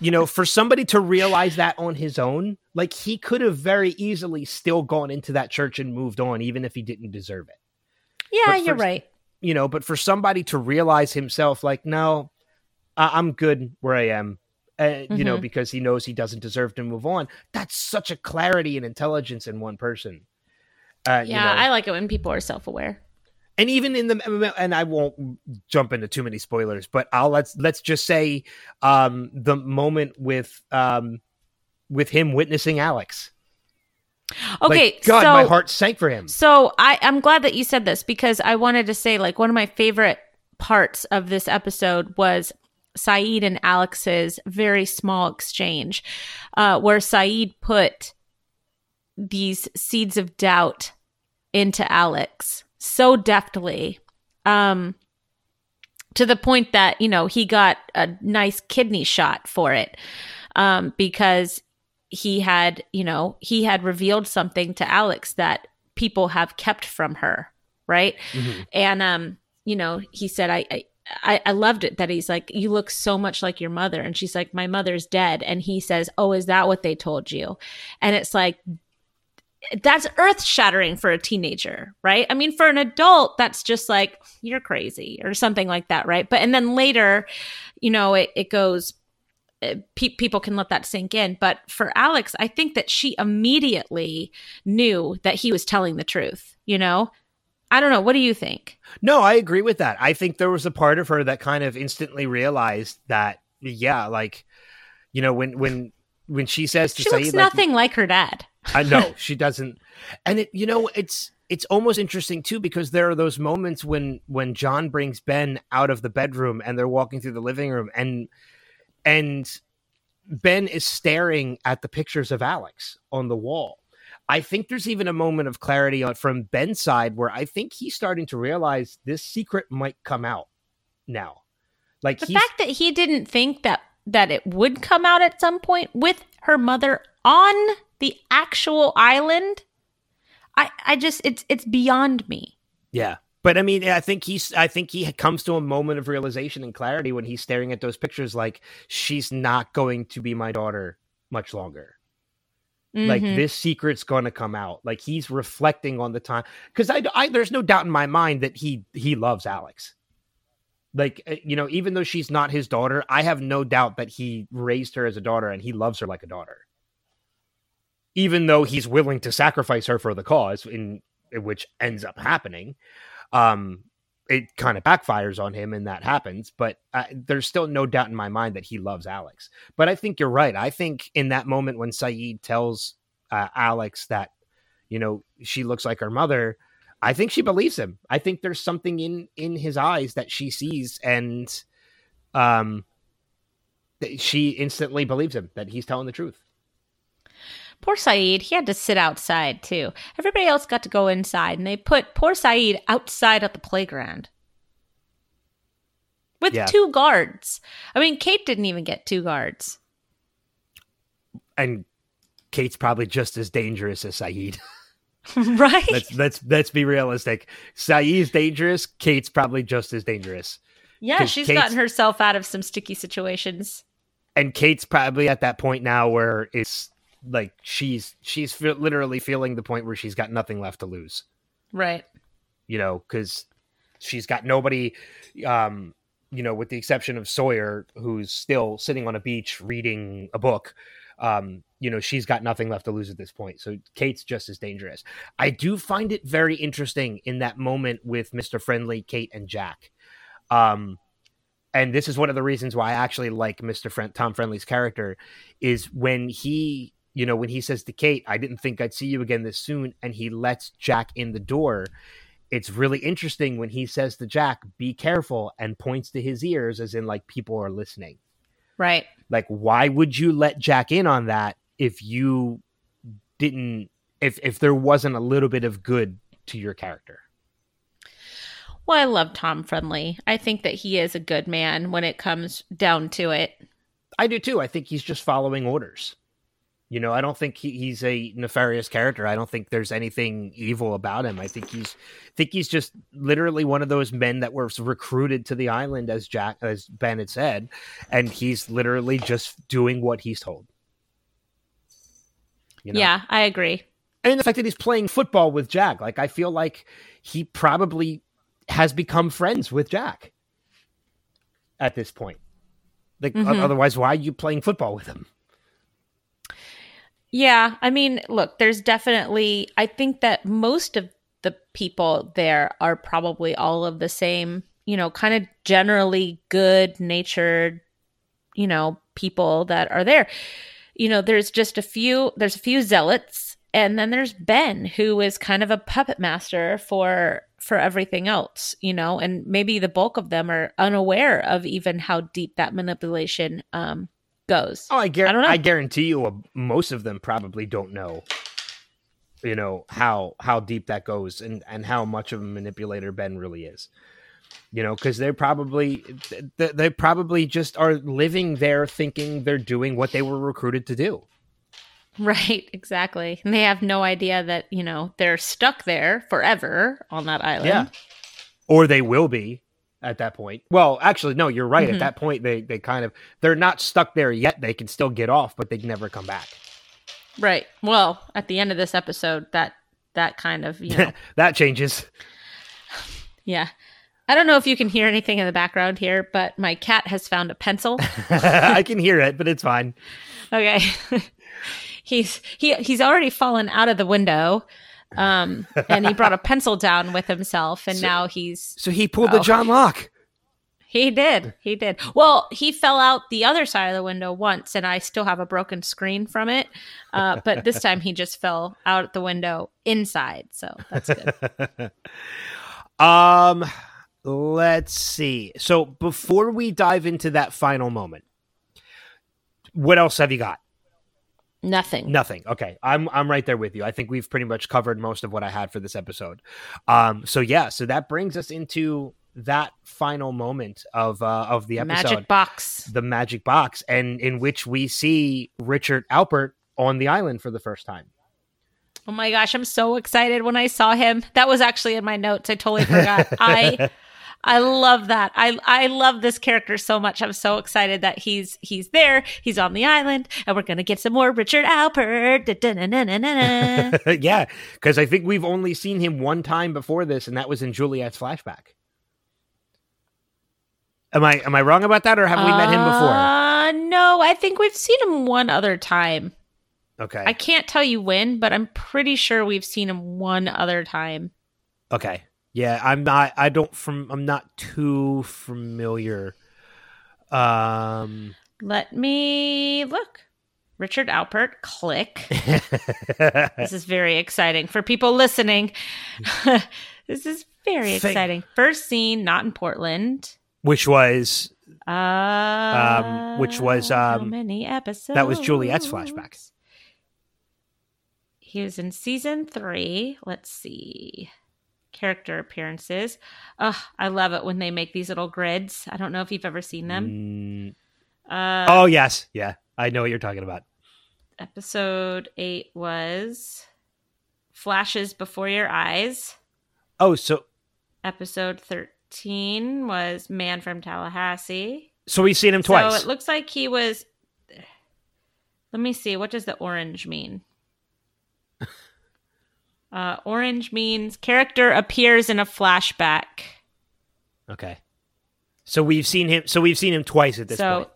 You know, for somebody to realize that on his own, like he could have very easily still gone into that church and moved on, even if he didn't deserve it. yeah, but you're right. You know, but for somebody to realize himself, like, no, I- I'm good where I am, uh, you know, Mhm. because he knows he doesn't deserve to move on. That's such a clarity and intelligence in one person. Uh, you Yeah, know. I like it when people are self-aware. and even in the and I won't jump into too many spoilers, but I'll let's let's just say um the moment with um with him witnessing Alex. Okay, Like, God, so my heart sank for him. So I, I'm glad that you said this because I wanted to say like one of my favorite parts of this episode was Sayid and Alex's very small exchange, uh, where Sayid put these seeds of doubt into Alex so deftly. Um to the point that, you know, he got a nice kidney shot for it. Um, because he had, you know, he had revealed something to Alex that people have kept from her, right? Mhm. And um, you know, he said, I, I I, I loved it that he's like, You look so much like your mother. And she's like, My mother's dead. And he says, Oh, is that what they told you? And it's like that's earth shattering for a teenager, right? I mean, for an adult, that's just like, you're crazy or something like that, right? But and then later, you know, it, it goes, uh, pe- people can let that sink in. But for Alex, I think that she immediately knew that he was telling the truth, you know? I don't know. What do you think? No, I agree with that. I think there was a part of her that kind of instantly realized that yeah, like you know, when when when she says to She Sayid, looks like, nothing like her dad. I know she doesn't, and it you know it's it's almost interesting too because there are those moments when when John brings Ben out of the bedroom and they're walking through the living room and and Ben is staring at the pictures of Alex on the wall. I think there's even a moment of clarity on from Ben's side where I think he's starting to realize this secret might come out now. Like The fact that he didn't think that that it would come out at some point with her mother on the actual island, I I just it's it's beyond me. Yeah. But I mean, I think he's. I think he comes to a moment of realization and clarity when he's staring at those pictures. Like she's not going to be my daughter much longer. Like Mhm. this secret's going to come out. Like he's reflecting on the time because I, I, there's no doubt in my mind that he he loves Alex. Like uh, you know, even though she's not his daughter, I have no doubt that he raised her as a daughter and he loves her like a daughter. Even though he's willing to sacrifice her for the cause, in, in which ends up happening, um, it kind of backfires on him and that happens. But uh, there's still no doubt in my mind that he loves Alex. But I think you're right. I think in that moment when Sayid tells uh, Alex that, you know, she looks like her mother, I think she believes him. I think there's something in in his eyes that she sees, and um, she instantly believes him that he's telling the truth. Poor Sayid, he had to sit outside too. Everybody else got to go inside, and they put poor Sayid outside at the playground with Yeah. two guards. I mean, Kate didn't even get two guards. and Kate's probably just as dangerous as Sayid. right? let's let's let's be realistic. Sayid's dangerous. Kate's probably just as dangerous. Yeah, she's Kate's- gotten herself out of some sticky situations. and Kate's probably at that point now where it's like she's she's fe- literally feeling the point where she's got nothing left to lose. Right. You know, because she's got nobody. Um, you know, with the exception of Sawyer, who's still sitting on a beach reading a book. Um, you know, she's got nothing left to lose at this point. So Kate's just as dangerous. I do find it very interesting in that moment with Mr. Friendly, Kate, and Jack. Um, and this is one of the reasons why I actually like Mr. Friend, Tom Friendly's character is when he, you know, when he says to Kate, "I didn't think I'd see you again this soon," and he lets Jack in the door. It's really interesting when he says to Jack, "Be careful," and points to his ears, as in like people are listening. Right. Like, why would you let Jack in on that if you didn't? If if there wasn't a little bit of good to your character? Well, I love Tom Friendly. I think that he is a good man when it comes down to it. I do too. I think he's just following orders. You know, I don't think he, he's a nefarious character. I don't think there's anything evil about him. I think he's I think he's just literally one of those men that was recruited to the island as Jack as Ben had said, and he's literally just doing what he's told. You know? Yeah, I agree. and the fact that he's playing football with Jack, like I feel like he probably has become friends with Jack at this point. Like Mhm. otherwise, why are you playing football with him? Yeah, I mean, look, there's definitely I think that most of the people there are probably all of the same, you know, kind of generally good natured, you know, people that are there. You know, there's just a few there's a few zealots and then there's Ben who is kind of a puppet master for for everything else, you know, and maybe the bulk of them are unaware of even how deep that manipulation um goes. Oh, I, gar- I don't know. I guarantee you, uh, most of them probably don't know. You know how how deep that goes and and how much of a manipulator Ben really is. You know, because they're probably they, they probably just are living there thinking they're doing what they were recruited to do. Right, exactly. And they have no idea that, you know, they're stuck there forever on that island. Yeah. Or they will be at that point. Well, actually, no, you're right. Mhm. At that point, they they kind of they're not stuck there yet. They can still get off, but they can never come back. Right. Well, at the end of this episode, that that kind of, you know, that changes. yeah. I don't know if you can hear anything in the background here, but my cat has found a pencil. I can hear it, but it's fine. Okay. he's he he's already fallen out of the window. Um and he brought a pencil down with himself and So- now he's So he pulled the Oh. John Locke. He did. He did. Well, he fell out the other side of the window once, and I still have a broken screen from it. Uh, but this time he just fell out the window inside. So that's good. um, let's see. So before we dive into that final moment, what else have you got? Nothing. Nothing. Okay, I'm I'm right there with you. I think we've pretty much covered most of what I had for this episode. Um, so yeah, so that brings us into that final moment of uh, of the episode, The Magic box. the magic box, and in which we see Richard Alpert on the island for the first time. Oh my gosh, I'm so excited when I saw him. That was actually in my notes. I totally forgot. I I love that. I I love this character so much. I'm so excited that he's he's there. He's on the island, and we're gonna get some more Richard Alpert. Yeah, because I think we've only seen him one time before this, and that was in Juliet's flashback. Am I am I wrong about that, or have we met him before? Uh, no, I think we've seen him one other time. Okay, I can't tell you when, but I'm pretty sure we've seen him one other time. okay, yeah. I'm not. I don't. From I'm not too familiar. Um, Let me look. Richard Alpert, click. This is very exciting for people listening. this is very exciting. First scene, not in Portland. which was Uh, which was, how um, many episodes? that was Juliet's flashbacks. He was in season three. Let's see. Character appearances. Oh, I love it when they make these little grids. I don't know if you've ever seen them. Mm, Uh, oh yes, yeah. I know what you're talking about. Episode eight was Flashes Before Your Eyes. Oh, so Episode 13 was Man from Tallahassee. so we've seen him twice. So it looks like he was. Let me see. What does the orange mean? Uh, orange means character appears in a flashback. okay. So we've seen him. So we've seen him twice at this so point.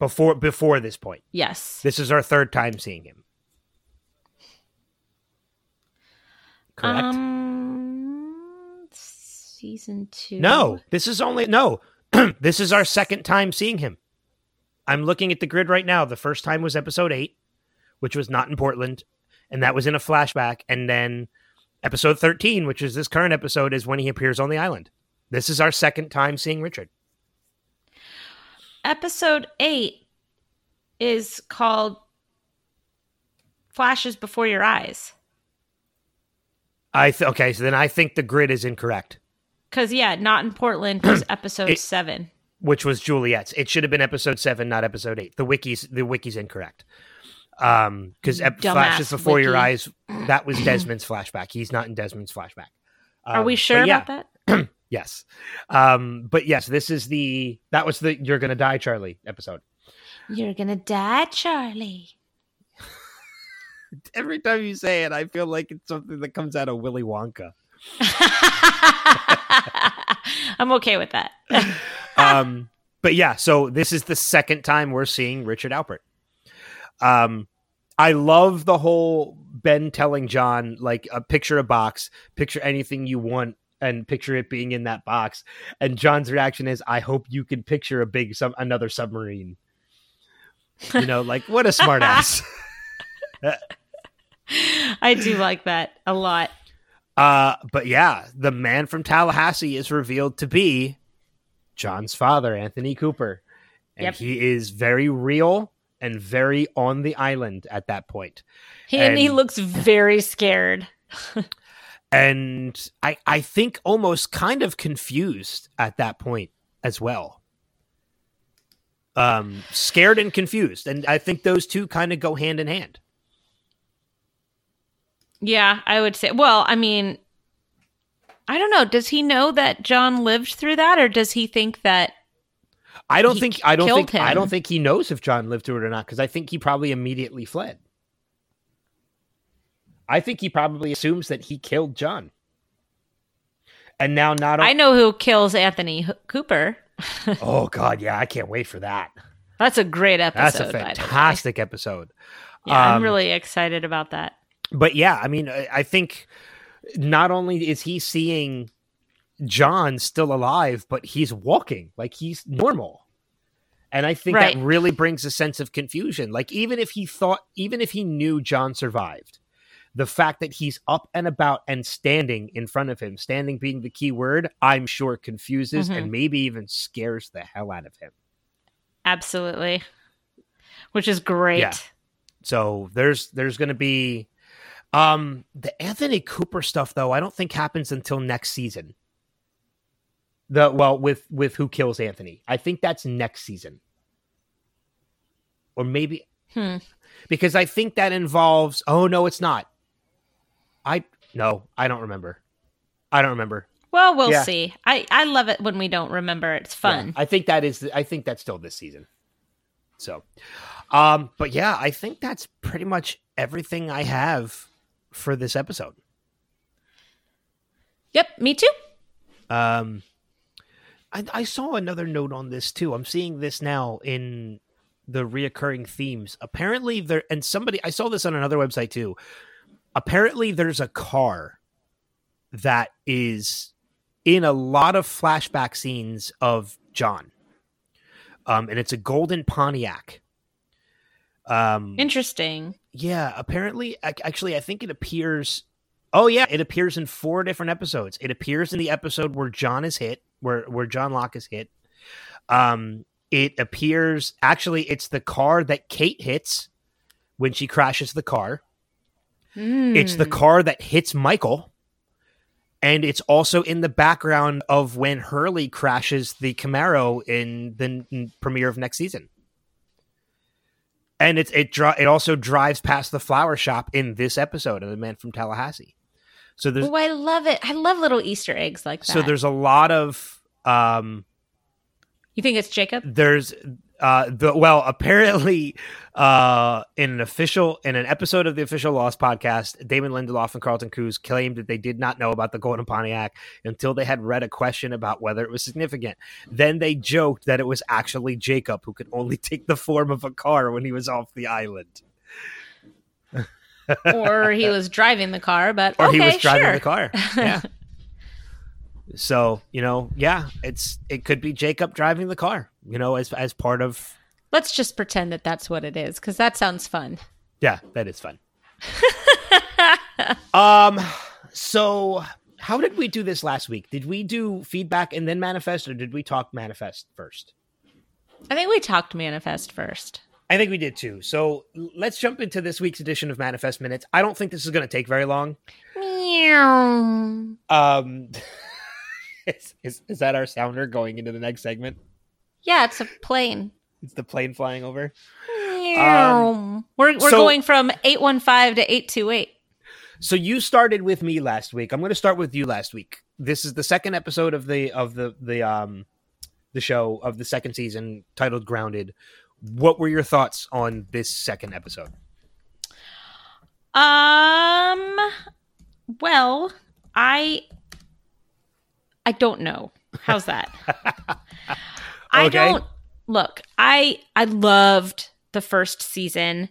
Before before this point, yes, this is our third time seeing him. Correct. Um, season two. no, this is only no. this is our second time seeing him. I'm looking at the grid right now. The first time was episode eight, which was not in Portland, and that was in a flashback. And then episode 13, which is this current episode, is when he appears on the island. This is our second time seeing Richard. Episode eight is called "Flashes Before Your Eyes." I th- okay, so then I think the grid is incorrect, Because yeah, not in Portland was episode It- seven. which was Juliet's. It should have been episode seven, not episode eight. The wikis, the wiki's incorrect. Um, because ep- Dumbass flashes before your eyes. That was Desmond's flashback. He's not in Desmond's flashback. Are Um, we sure yeah, about that? Yes. Um, but yes, this is the that was the "You're Gonna Die, Charlie" episode. You're gonna die, Charlie. Every time you say it, I feel like it's something that comes out of Willy Wonka. I'm okay with that. um, but yeah, so this is the second time we're seeing Richard Alpert. Um, I love the whole Ben telling John like a picture a box, picture anything you want, and picture it being in that box. And John's reaction is, "I hope you can picture a big some another submarine." You know, like what a smart ass. I do like that a lot. Uh, but yeah, the man from Tallahassee is revealed to be John's father, Anthony Cooper. And Yep. he is very real and very on the island at that point. He, and, he looks very scared. And I, I think almost kind of confused at that point as well. Um, scared and confused. And I think those two kind of go hand in hand. Yeah, I would say. Well, I mean, I don't know. Does he know that John lived through that, or does he think that? I don't He think I don't think I don't think he knows if John lived through it or not because I think he probably immediately fled. I think he probably assumes that he killed John. And now not I know who kills Anthony Cooper. Oh god, yeah, I can't wait for that. That's a great episode. That's a by the way. fantastic episode. Yeah, I'm Um, really excited about that. But yeah, I mean, I I think not only is he seeing John still alive, but he's walking like he's normal. And I think Right. that really brings a sense of confusion. Like even if he thought even if he knew John survived, the fact that he's up and about and standing in front of him, standing being the key word, I'm sure confuses Mhm. and maybe even scares the hell out of him. Absolutely. Which is great. Yeah. So there's there's going to be um the Anthony Cooper stuff though. I don't think happens until next season. The well with with who kills Anthony. I think that's next season. Or maybe Hmm. because I think that involves oh no it's not. I no, I don't remember. I don't remember. Well, we'll Yeah. see. I I love it when we don't remember. It's fun. Yeah, I think that is I think that's still this season. So um but yeah, I think that's pretty much everything I have for this episode. Yep, me too. Um, I, I saw another note on this too. I'm seeing this now in the reoccurring themes. Apparently, there and somebody I saw this on another website too. Apparently, there's a car that is in a lot of flashback scenes of John, um, and it's a golden Pontiac. Um, Interesting. yeah, apparently, actually, I think it appears. Oh yeah, it appears in four different episodes. It appears in the episode where John is hit, where where John Locke is hit. Um, it appears actually it's the car that Kate hits when she crashes the car. It's the Hmm. car that hits Michael, and it's also in the background of when Hurley crashes the Camaro in the n- premiere of next season. and it's it dri- it also drives past the flower shop in this episode of the man from Tallahassee. So there's Oh, I love it. I love little Easter eggs like that. so there's a lot of um you think it's Jacob? there's uh the well apparently uh in an official in an episode of the official lost podcast damon lindelof and carlton Cuse claimed that they did not know about the golden pontiac until they had read a question about whether it was significant then they joked that it was actually jacob who could only take the form of a car when he was off the island or he was driving the car, but or okay, he was driving sure. the car yeah so you know yeah it's it could be jacob driving the car you know as as part of Let's just pretend that that's what it is because that sounds fun. Yeah, that is fun. um, so how did we do this last week? Did we do feedback and then manifest, or did we talk manifest first? I think we talked manifest first. I think we did too. So let's jump into this week's edition of Manifest Minutes. I don't think this is going to take very long. Meow. Um, is, is is that our sounder going into the next segment? Yeah, it's a plane. It's the plane flying over. Meow. we're we're so- going from eight one five to eight two eight. So you started with me last week. I'm going to start with you last week. This is the second episode of the of the the um the show of the second season titled Grounded. What were your thoughts on this second episode? Um. Well, I I don't know. How's that? I don't look. I I loved the first season,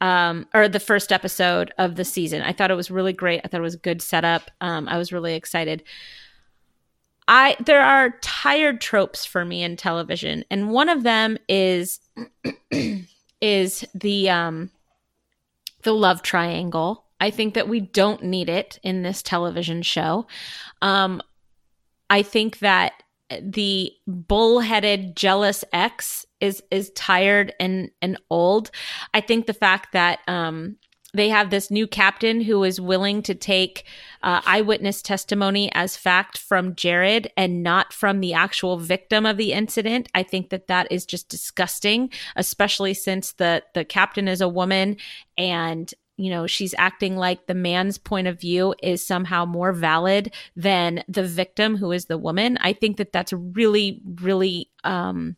um, or the first episode of the season. I thought it was really great. I thought it was a good setup. Um, I was really excited. I there are tired tropes for me in television, and one of them is is the um the love triangle. I think that we don't need it in this television show. Um, I think that the bullheaded jealous ex is is tired and and old. I think the fact that um they have this new captain who is willing to take uh, eyewitness testimony as fact from Jared and not from the actual victim of the incident. I think that that is just disgusting, especially since the the captain is a woman and you know she's acting like the man's point of view is somehow more valid than the victim who is the woman. I think that that's really really um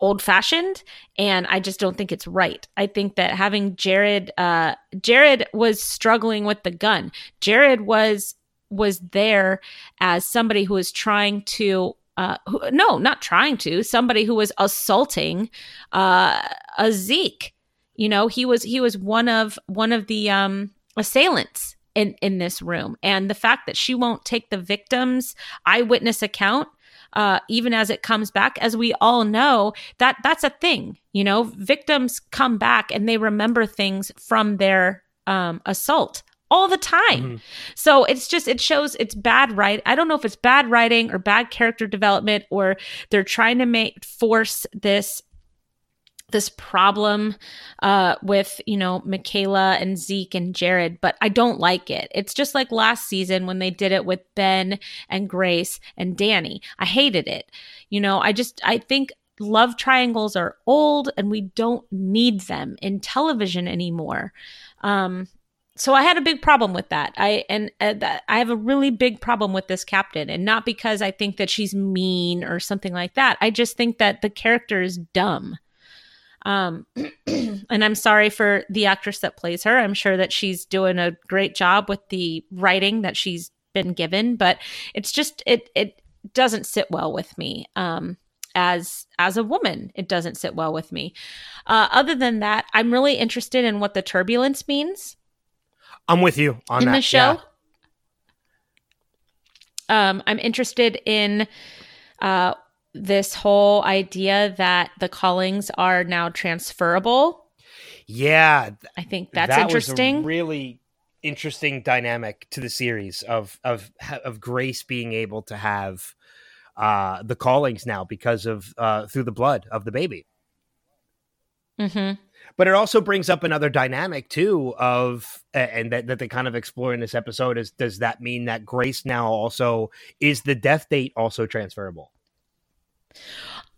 old fashioned and I just don't think it's right. I think that having Jared uh Jared was struggling with the gun. Jared was was there as somebody who was trying to uh who, no, not trying to, somebody who was assaulting uh a Zeke. You know, he was he was one of one of the um assailants in in this room and the fact that she won't take the victim's eyewitness account uh, even as it comes back, as we all know, that that's a thing. You know, victims come back and they remember things from their um, assault all the time. Mhm. So it's just it shows it's bad right. I don't know if it's bad writing or bad character development or they're trying to make force this this problem uh, with you know Michaela and Zeke and Jared, but I don't like it. It's just like last season when they did it with Ben and Grace and Danny. I hated it. You know, I just I think love triangles are old and we don't need them in television anymore. Um, so I had a big problem with that. I and uh, I have a really big problem with this captain, and not because I think that she's mean or something like that. I just think that the character is dumb. Um, and I'm sorry for the actress that plays her. I'm sure that she's doing a great job with the writing that she's been given, but it's just it it doesn't sit well with me. Um, as as a woman, it doesn't sit well with me. Uh, other than that, I'm really interested in what the turbulence means I'm with you on in that the show. yeah. Um, I'm interested in uh, this whole idea that the callings are now transferable. Yeah, I think that's that was a interesting. really interesting dynamic to the series of of of Grace being able to have uh the callings now because of uh through the blood of the baby. hmm But it also brings up another dynamic too of and that, that they kind of explore in this episode is does that mean that Grace now also is the death date also transferable?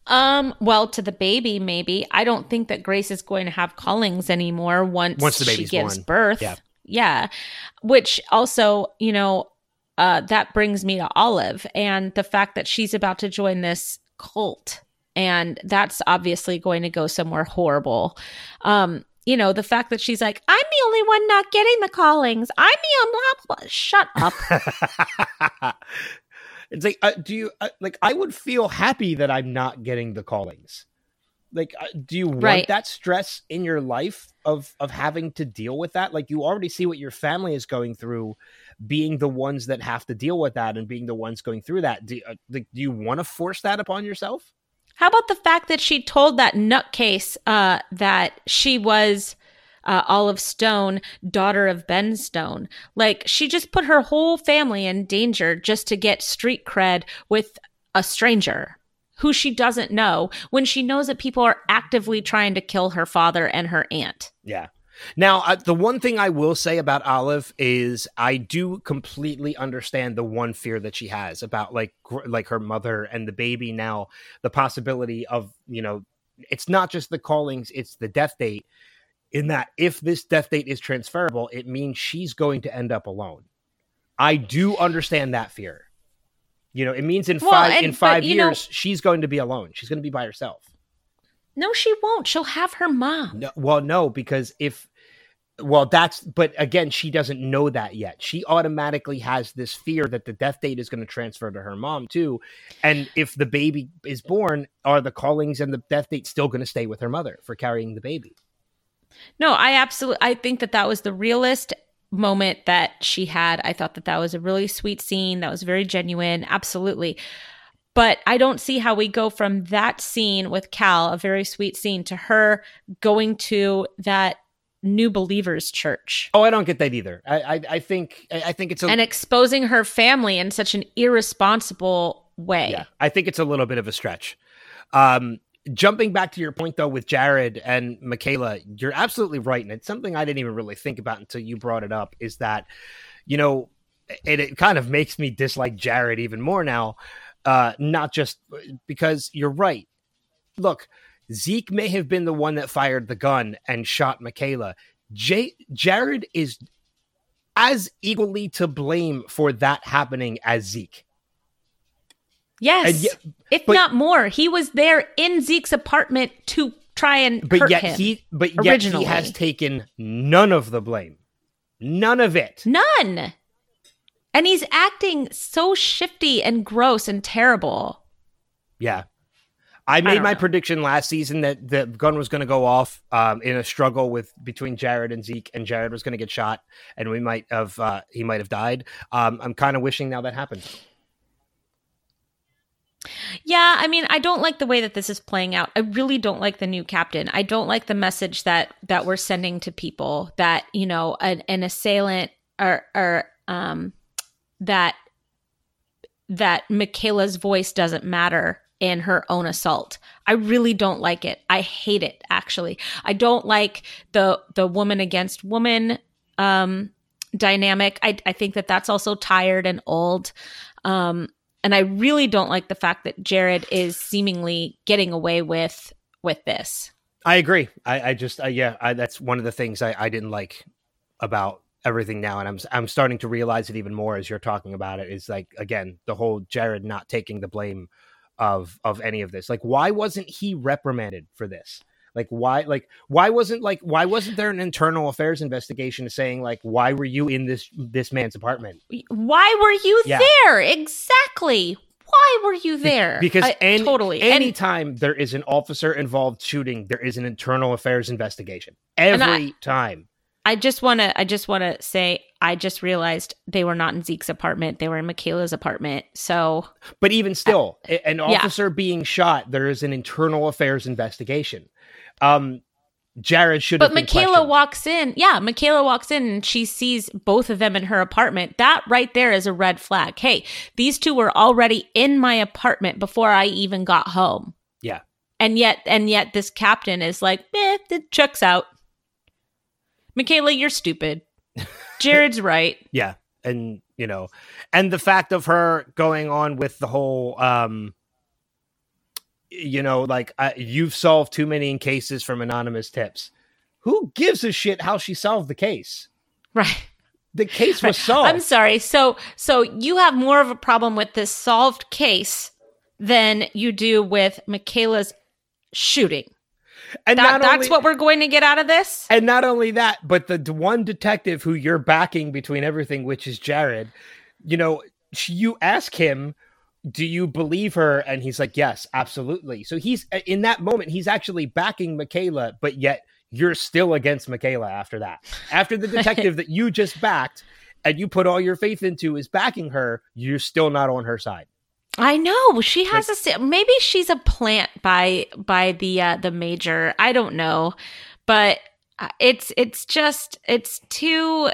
Um, well, to the baby, maybe. I don't think that Grace is going to have callings anymore once, Once the she baby's gives born. birth. Yeah. Yeah. Which also, you know, uh, that brings me to Olive and the fact that she's about to join this cult. And that's obviously going to go somewhere horrible. Um, you know, the fact that she's like, I'm the only one not getting the callings. I'm the only blah, blah. Shut up. it's like, uh, do you uh, like? I would feel happy that I'm not getting the callings. Like, uh, do you want Right. that stress in your life of of having to deal with that? Like, you already see what your family is going through, being the ones that have to deal with that and being the ones going through that. Do, uh, like, do you want to force that upon yourself? How about the fact that she told that nutcase uh, that she was uh, Olive Stone, daughter of Ben Stone? Like, she just put her whole family in danger just to get street cred with a stranger who she doesn't know when she knows that people are actively trying to kill her father and her aunt. Yeah. Now, uh, the one thing I will say about Olive is I do completely understand the one fear that she has about like gr- like her mother and the baby. Now, the possibility of you know, it's not just the callings; it's the death date. In that, if this death date is transferable, it means she's going to end up alone. I do understand that fear. You know, it means in Well, five and- in five you know- years she's going to be alone. She's going to be by herself. No, she won't. She'll have her mom. No, well, no, because if well, that's but again, she doesn't know that yet. She automatically has this fear that the death date is going to transfer to her mom too, and if the baby is born, are the callings and the death date still going to stay with her mother for carrying the baby? No, I absolutely I think that that was the realest moment that she had. I thought that that was a really sweet scene. That was very genuine, absolutely. But I don't see how we go from that scene with Cal, a very sweet scene, to her going to that new believers church Oh, I don't get that either. I I, I think I I think it's a and exposing her family in such an irresponsible way. yeah, I think it's a little bit of a stretch. Um, jumping back to your point though with Jared and Michaela, you're absolutely right, and it's something I didn't even really think about until you brought it up. Is that you know, it, it kind of makes me dislike Jared even more now. Uh, not just because you're right. Look, Zeke may have been the one that fired the gun and shot Michaela. J- Jared is as equally to blame for that happening as Zeke. Yes. Yet- if but- not more, he was there in Zeke's apartment to try and but yet him. he but yet originally. he has taken none of the blame none of it None. And he's acting so shifty and gross and terrible. yeah i made don't my know. prediction last season that the gun was going to go off um, in a struggle with between jared and zeke and jared was going to get shot and we might have uh, he might have died um, i'm kind of wishing now that happened Yeah, I mean, I don't like the way that this is playing out. I really don't like the new captain. I don't like the message that that we're sending to people that, you know, an, an assailant or or um that that Michaela's voice doesn't matter in her own assault. I really don't like it. I hate it actually. I don't like the the woman against woman um dynamic. I I think that that's also tired and old. Um and I really don't like the fact that Jared is seemingly getting away with with this. i agree. I, I just I, yeah I, that's one of the things I, I didn't like about everything now. And i'm i'm starting to realize it even more as you're talking about it is like again the whole jared not taking the blame of of any of this. Like why wasn't he reprimanded for this like why like why wasn't like why wasn't there an internal affairs investigation saying like why were you in this this man's apartment Why were you Yeah. there? Exactly. Why were you there? because I- any, totally anytime there is an officer involved shooting there is an internal affairs investigation every I- time I just want to I just want to say I just realized they were not in Zeke's apartment. They were in Michaela's apartment. So, But even still, an Uh, yeah. officer being shot, there is an internal affairs investigation. Um, Jared should have but Michaela walks in. Yeah, Michaela walks in and she sees both of them in her apartment. That right there is a red flag. Hey, these two were already in my apartment before I even got home. Yeah. And yet and yet this captain is like, "Eh, it checks out." Michaela, you're stupid. Jared's right. yeah, and you know, and the fact of her going on with the whole um, you know, like uh, you've solved too many cases from anonymous tips. Who gives a shit how she solved the case? Right. The case was solved. I'm sorry. So so you have more of a problem with this solved case than you do with Michaela's shooting. and That, that's only, what we're going to get out of this? And not only that, but the one detective who you're backing between everything, which is Jared, you know, sh- you ask him, do you believe her? And he's like, yes, absolutely. So he's in that moment, he's actually backing Michaela, but yet you're still against Michaela after that. After the detective that you just backed and you put all your faith into is backing her, you're still not on her side. I know she has a maybe she's a plant by by the uh, the major. I don't know, but uh, it's it's just it's too.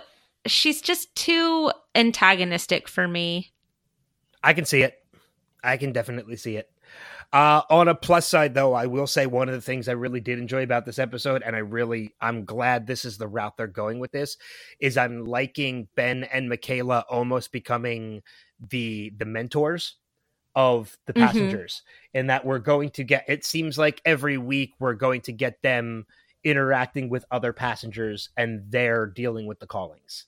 She's just too antagonistic for me. I can see it. I can definitely see it. Uh, on a plus side, though, I will say one of the things I really did enjoy about this episode, and I really, I'm glad this is the route they're going with this, is I'm liking Ben and Michaela almost becoming the the mentors of the Mhm. passengers, and that we're going to get. It seems like every week we're going to get them interacting with other passengers, and they're dealing with the callings.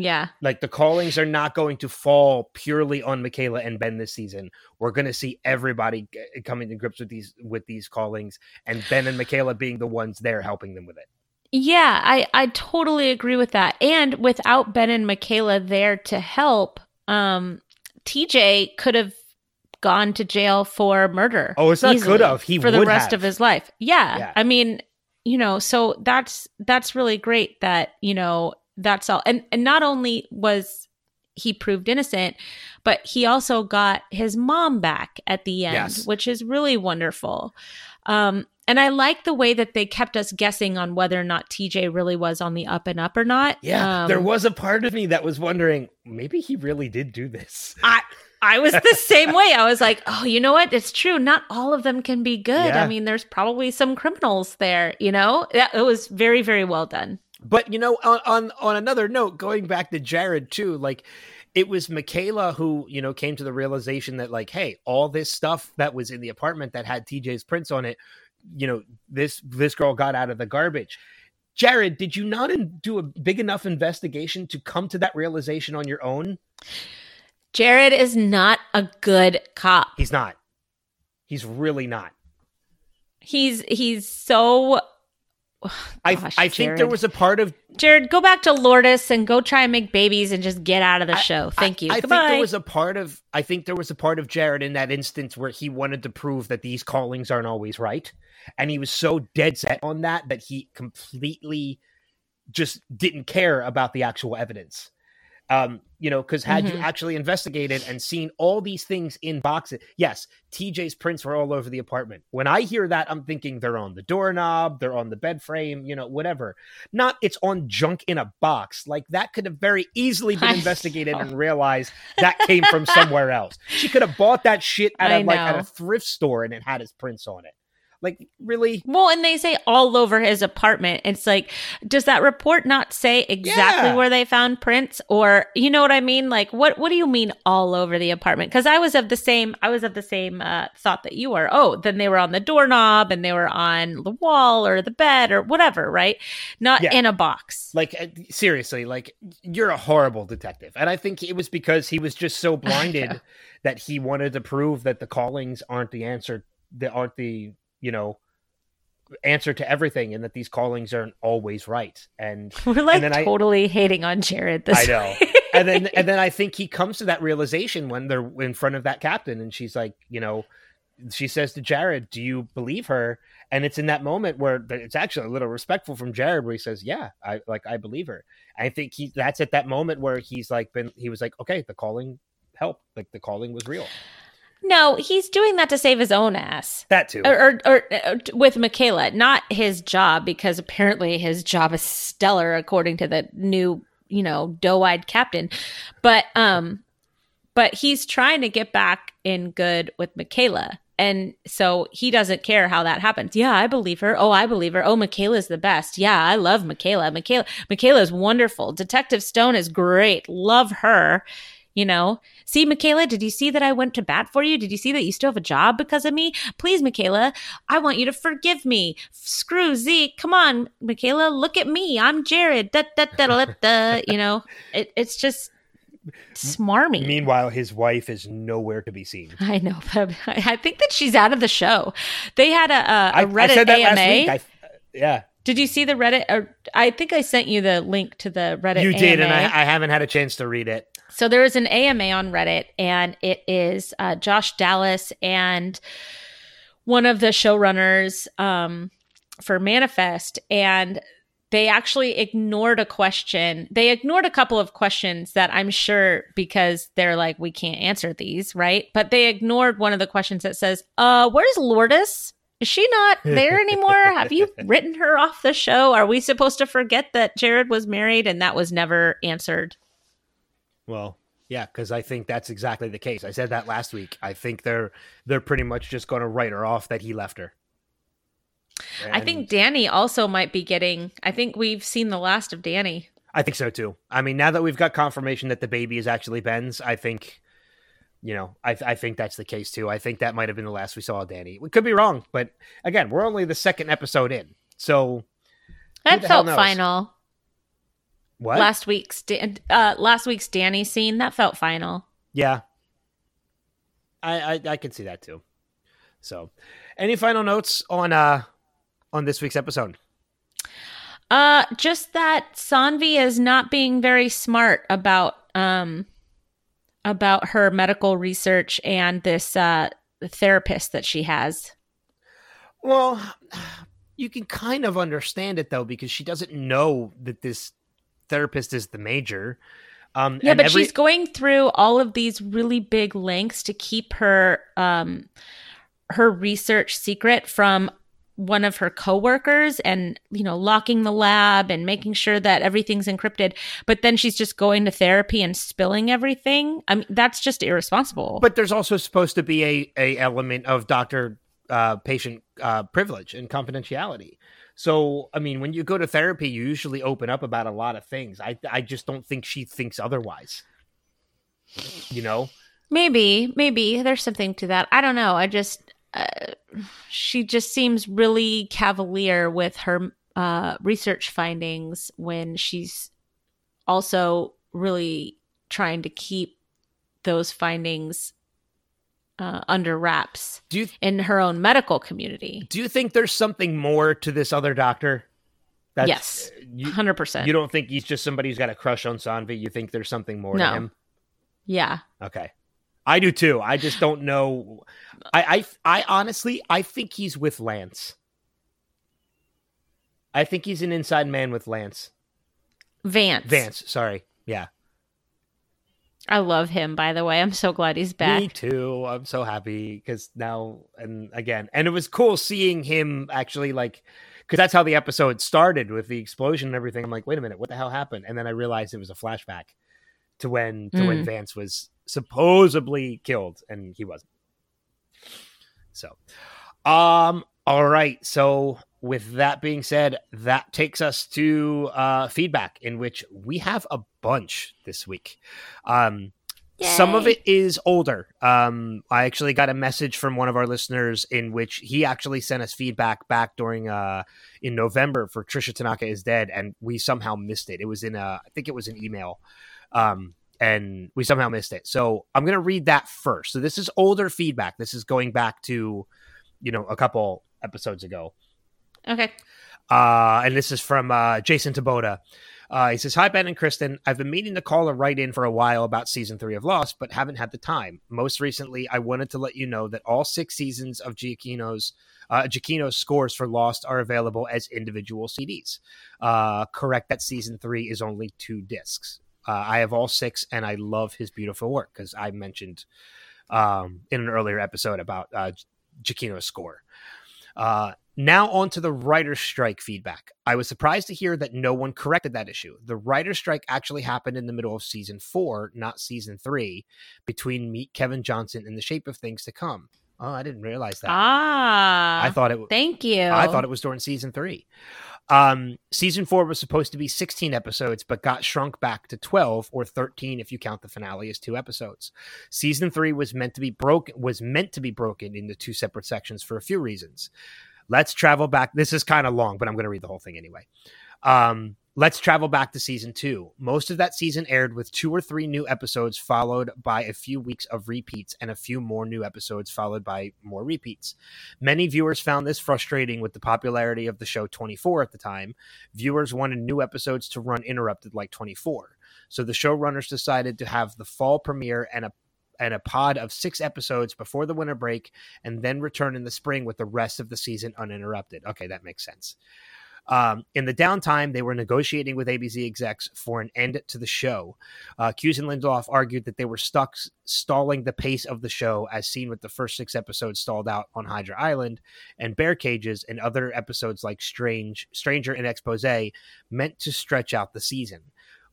Yeah, Like the callings are not going to fall purely on Michaela and Ben this season. We're going to see everybody g- coming to grips with these with these callings, and Ben and Michaela being the ones there helping them with it. yeah, I I totally agree with that. And without Ben and Michaela there to help, um, TJ could have gone to jail for murder. Oh, it's not could have. He would have. for the rest have. of his life. Yeah. Yeah. I mean, you know, so that's that's really great that, you know, that's all. And and not only was he proved innocent, but he also got his mom back at the end, Yes. which is really wonderful. Um and I like the way that they kept us guessing on whether or not TJ really was on the up and up or not. Yeah, Um, there was a part of me that was wondering maybe he really did do this. I I was the same way. I was like, oh, you know what? It's true. Not all of them can be good. Yeah. I mean, there's probably some criminals there. You know, it was very, very well done. But you know, on, on on another note, going back to Jared too, like it was Michaela who you know came to the realization that like, hey, all this stuff that was in the apartment that had TJ's prints on it, you know, this this girl got out of the garbage. Jared, did you not in, do a big enough investigation to come to that realization on your own? Jared is not a good cop. He's not. He's really not. He's he's so. I Gosh, I think there was a part of Jared, go back to Lourdes and go try and make babies and just get out of the I- show. Thank you. I, I think there was a part of I think there was a part of Jared in that instance where he wanted to prove that these callings aren't always right, and he was so dead set on that that he completely just didn't care about the actual evidence. Um, you know, because had you Mhm. actually investigated and seen all these things in boxes, yes, TJ's prints were all over the apartment. When I hear that, I'm thinking they're on the doorknob, they're on the bed frame, you know, whatever. Not it's on junk in a box. Like that could have very easily been investigated and realized that came from somewhere else. She could have bought that shit at a like at a thrift store and it had his prints on it. Like really? Well, and they say all over his apartment. It's like, does that report not say exactly Yeah. where they found prints, or you know what I mean? Like, what what do you mean all over the apartment? Because I was of the same, I was of the same uh, thought that you were. Oh, then they were on the doorknob and they were on the wall or the bed or whatever, right? Not Yeah. in a box. Like uh, seriously, like you're a horrible detective. And I think it was because he was just so blinded that he wanted to prove that the callings aren't the answer that aren't the, you know, answer to everything and that these callings aren't always right. And We're like then I- totally hating on Jared. This I know. and then and then I think he comes to that realization when they're in front of that captain and she's like, you know, she says to Jared, "Do you believe her?" And it's in that moment where it's actually a little respectful from Jared where he says, "Yeah, I like I believe her." I think he that's at that moment where he's like been he was like, "Okay, the calling helped. Like the calling was real." No, he's doing that to save his own ass. That too. or, or, or uh, with Michaela, not his job, because apparently his job is stellar according to the new, you know, doe-eyed captain. But um, but he's trying to get back in good with Michaela, and so he doesn't care how that happens. Yeah, I believe her. Oh, I believe her. Oh, Michaela's the best. Yeah, I love Michaela. Michaela, Michaela is wonderful. Detective Stone is great. Love her. You know, see, Michaela, did you see that I went to bat for you? Did you see that you still have a job because of me? Please, Michaela, I want you to forgive me. Screw Zeke. Come on, Michaela, look at me. I'm Jared. Da, da, da, da, da. You know, it, it's just smarmy. Meanwhile, his wife is nowhere to be seen. I know, but I think that she's out of the show. They had a, a, a I, Reddit I said that AMA. last week. I, yeah, Did you see the Reddit? Or I think I sent you the link to the Reddit. you did, and I, I haven't had a chance to read it. So there is an AMA on Reddit, and it is uh, Josh Dallas and one of the showrunners um, for Manifest, and they actually ignored a question. They ignored a couple of questions that I'm sure because they're like, we can't answer these, right? But they ignored one of the questions that says, "Uh, where's Lourdes?" Is she not there anymore? Have you written her off the show? Are we supposed to forget that Jared was married and that was never answered? Well, yeah, because I think that's exactly the case. I said that last week. I think they're they're pretty much just going to write her off that he left her. I think Danny also might be getting. I think we've seen the last of Danny. I think so too. I mean, now that we've got confirmation that the baby is actually Ben's, I think, you know, I, I think that's the case too. I think that might have been the last we saw of Danny. We could be wrong, but again, we're only the second episode in, so That felt final. What? Last week's uh, last week's Danny scene that felt final. Yeah, I, I I can see that too. So, any final notes on uh on this week's episode? Uh, just that Saanvi is not being very smart about um about her medical research and this uh therapist that she has. Well, you can kind of understand it though because she doesn't know that this therapist is the major. Um, Yeah, but every- she's going through all of these really big lengths to keep her um her research secret from one of her coworkers and you know locking the lab and making sure that everything's encrypted but then she's just going to therapy and spilling everything i mean that's just irresponsible But there's also supposed to be a, a element of doctor uh, patient uh, privilege and confidentiality. So, I mean, when you go to therapy, you usually open up about a lot of things. I I just don't think she thinks otherwise. You know, maybe maybe there's something to that i don't know i just uh, she just seems really cavalier with her uh, research findings when she's also really trying to keep those findings uh, under wraps do you in her own medical community. do you think there's something more to this other doctor? That's, Yes. 100%. you don't think he's just somebody who's got a crush on Saanvi? You think there's something more to him? yeah. Okay. I do too. I just don't know. I, I I honestly I think he's with Lance. I think he's an inside man with Lance. Vance. Vance, sorry. Yeah. I love him, by the way. I'm so glad he's back. Me too. I'm so happy because now and again, and it was cool seeing him actually like because that's how the episode started with the explosion and everything. I'm like, wait a minute, what the hell happened? And then I realized it was a flashback to when to when Mm. Vance was supposedly killed, and he wasn't. So, um, all right. So with that being said, that takes us to uh feedback in which we have a bunch this week. Um some of it is older. Um, I actually got a message from one of our listeners in which he actually sent us feedback back during uh in November for Trisha Tanaka is dead, and we somehow missed it. It was in a, I think it was an email, um, and we somehow missed it. So I'm gonna read that first. So this is older feedback. This is going back to, you know, a couple episodes ago. Okay. Uh, and this is from uh, Jason Taboda. Uh, he says, Hi, Ben and Kristen. I've been meaning to call or write in for a while about season three of Lost, but haven't had the time. Most recently, I wanted to let you know that all six seasons of Giacchino's, uh, Giacchino's scores for Lost are available as individual CDs. Uh, correct that season three is only two discs. Uh, I have all six, and I love his beautiful work because I mentioned um, in an earlier episode about uh, Giacchino's score. Now on to the writer's strike feedback. I was surprised to hear that no one corrected that issue. The writer's strike actually happened in the middle of season four, not season three, between Meet Kevin Johnson and The Shape of Things to Come. Oh, I didn't realize that. Ah. I thought it. Thank you. I thought it was during season three. Um, season four was supposed to be 16 episodes, but got shrunk back to 12 or 13 if you count the finale as two episodes. Season three was meant to be broken was meant to be broken into two separate sections for a few reasons. Let's travel back. This is kind of long, but I'm going to read the whole thing anyway. Um, Let's travel back to season two. Most of that season aired with two or three new episodes, followed by a few weeks of repeats, and a few more new episodes, followed by more repeats. Many viewers found this frustrating with the popularity of the show 24 at the time. Viewers wanted new episodes to run interrupted like 24. So the showrunners decided to have the fall premiere and a and a pod of six episodes before the winter break, and then return in the spring with the rest of the season uninterrupted. Okay, that makes sense. Um, in the downtime, they were negotiating with ABC execs for an end to the show. Uh, Cuse and Lindelof argued that they were stuck stalling the pace of the show, as seen with the first six episodes stalled out on Hydra Island, and Bear Cages and other episodes like Strange, Stranger and Expose meant to stretch out the season.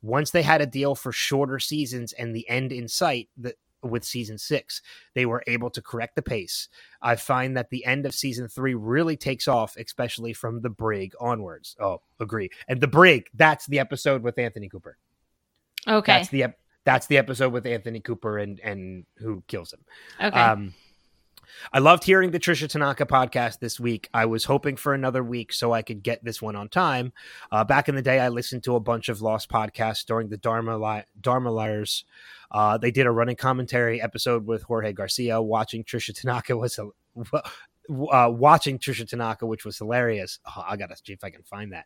Once they had a deal for shorter seasons and the end in sight, the, with season six. They were able to correct the pace. I find that the end of season three really takes off, especially from the brig onwards. Oh, agree. And the brig, that's the episode with Anthony Cooper. Okay. That's the that's the episode with Anthony Cooper and and who kills him. Okay. Um, I loved hearing the Trisha Tanaka podcast this week. I was hoping for another week so I could get this one on time. Uh, back in the day, I listened to a bunch of Lost podcasts during the Dharma, li- Dharma Liars. Uh, they did a running commentary episode with Jorge Garcia. Watching Trisha Tanaka was a, uh, watching Trisha Tanaka, which was hilarious. Oh, I gotta see if I can find that.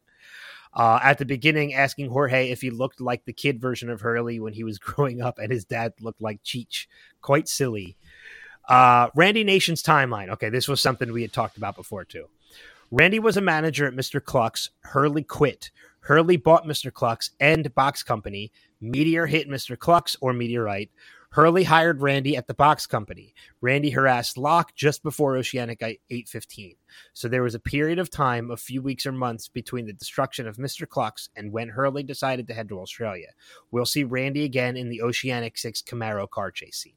Uh, at the beginning, asking Jorge if he looked like the kid version of Hurley when he was growing up, and his dad looked like Cheech. Quite silly. Uh, Randy Nation's timeline. Okay, this was something we had talked about before too. Randy was a manager at Mr. Cluck's. Hurley quit. Hurley bought Mr. Cluck's and Box Company. Meteor hit Mr. Cluck's or Meteorite. Hurley hired Randy at the box company. Randy harassed Locke just before Oceanic 815. So there was a period of time, a few weeks or months, between the destruction of Mr. Cluck's and when Hurley decided to head to Australia. We'll see Randy again in the Oceanic 6 Camaro car chase scene.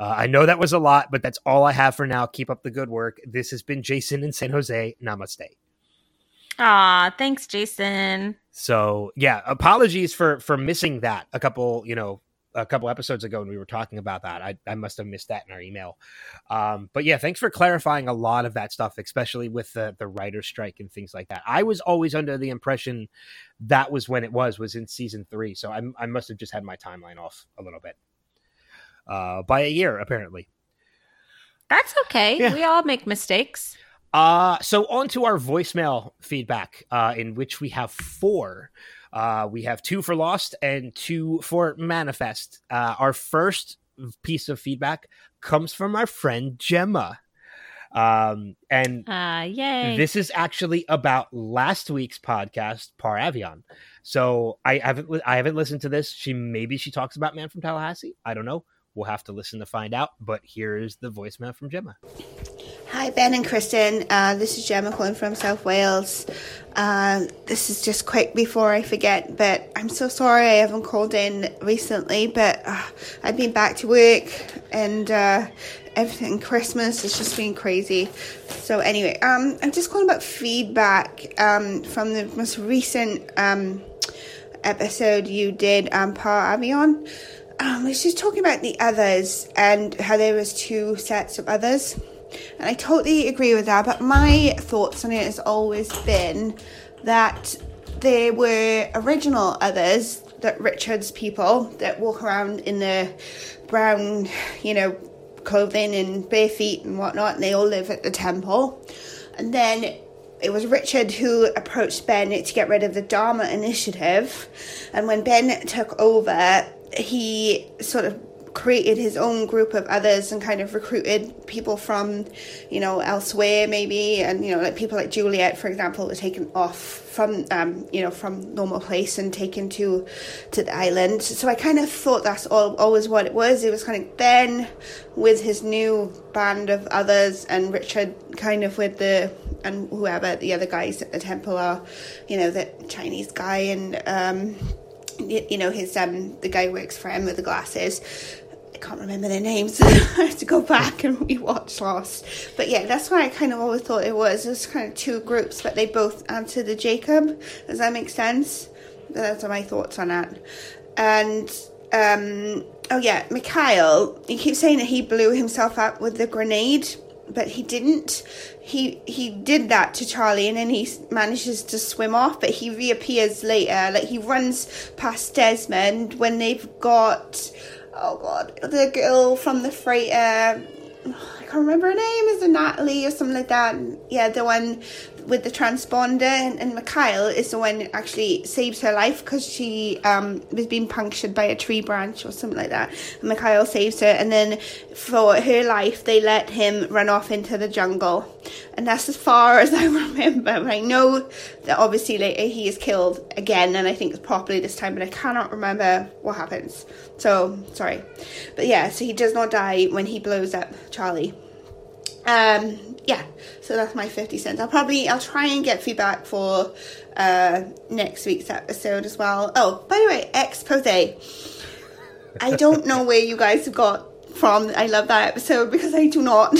Uh, I know that was a lot, but that's all I have for now. Keep up the good work. This has been Jason in San Jose. Namaste. Aw, thanks, Jason. So yeah, apologies for for missing that a couple, you know, a couple episodes ago when we were talking about that. I, I must have missed that in our email. Um, but yeah, thanks for clarifying a lot of that stuff, especially with the the writer strike and things like that. I was always under the impression that was when it was was in season three, so I, I must have just had my timeline off a little bit uh, by a year, apparently. That's okay. Yeah. We all make mistakes. Uh, so on to our voicemail feedback, uh, in which we have four. Uh, we have two for Lost and two for Manifest. Uh, our first piece of feedback comes from our friend Gemma. Um, and uh, yay. this is actually about last week's podcast, Par Avion. So I haven't I haven't listened to this. She maybe she talks about Man from Tallahassee. I don't know. We'll have to listen to find out. But here is the voicemail from Gemma. Hi, Ben and Kristen. Uh, this is Gemma calling from South Wales. Uh, this is just quick before I forget, but I'm so sorry I haven't called in recently, but uh, I've been back to work and uh, everything. Christmas has just been crazy. So, anyway, um, I'm just calling about feedback um, from the most recent um, episode you did, um, Par Avion um, was just talking about the others and how there was two sets of others. And I totally agree with that, but my thoughts on it has always been that there were original others, that Richard's people that walk around in the brown, you know, clothing and bare feet and whatnot, and they all live at the temple. And then it was Richard who approached Ben to get rid of the Dharma initiative. And when Ben took over, he sort of created his own group of others and kind of recruited people from, you know, elsewhere maybe, and you know, like people like Juliet, for example, were taken off from, um, you know, from normal place and taken to to the island. So I kind of thought that's all always what it was. It was kind of Ben with his new band of others, and Richard kind of with the and whoever the other guys at the temple are, you know, the Chinese guy and. um you know his um the guy works for him with the glasses I can't remember their names. I have to go back and rewatch Lost. But yeah, that's why I kind of always thought it was. It was kind of two groups, but they both answered the Jacob. Does that make sense? Those are my thoughts on that. And um, oh yeah, Mikhail. He keeps saying that he blew himself up with the grenade, but he didn't. He he did that to Charlie, and then he manages to swim off. But he reappears later. Like he runs past Desmond when they've got oh god, the girl from the freighter. I can't remember her name. Is it Natalie or something like that? Yeah, the one with the transponder, and, and Mikhail is the one that actually saves her life because she um, was being punctured by a tree branch or something like that. And Mikhail saves her, and then for her life, they let him run off into the jungle. And that's as far as I remember. I know that obviously later he is killed again, and I think it's properly this time, but I cannot remember what happens. So, sorry. But yeah, so he does not die when he blows up Charlie. Um, yeah, so that's my 50 cents. I'll probably, I'll try and get feedback for uh, next week's episode as well. Oh, by the way, expose. I don't know where you guys have got from I love that episode because I do not.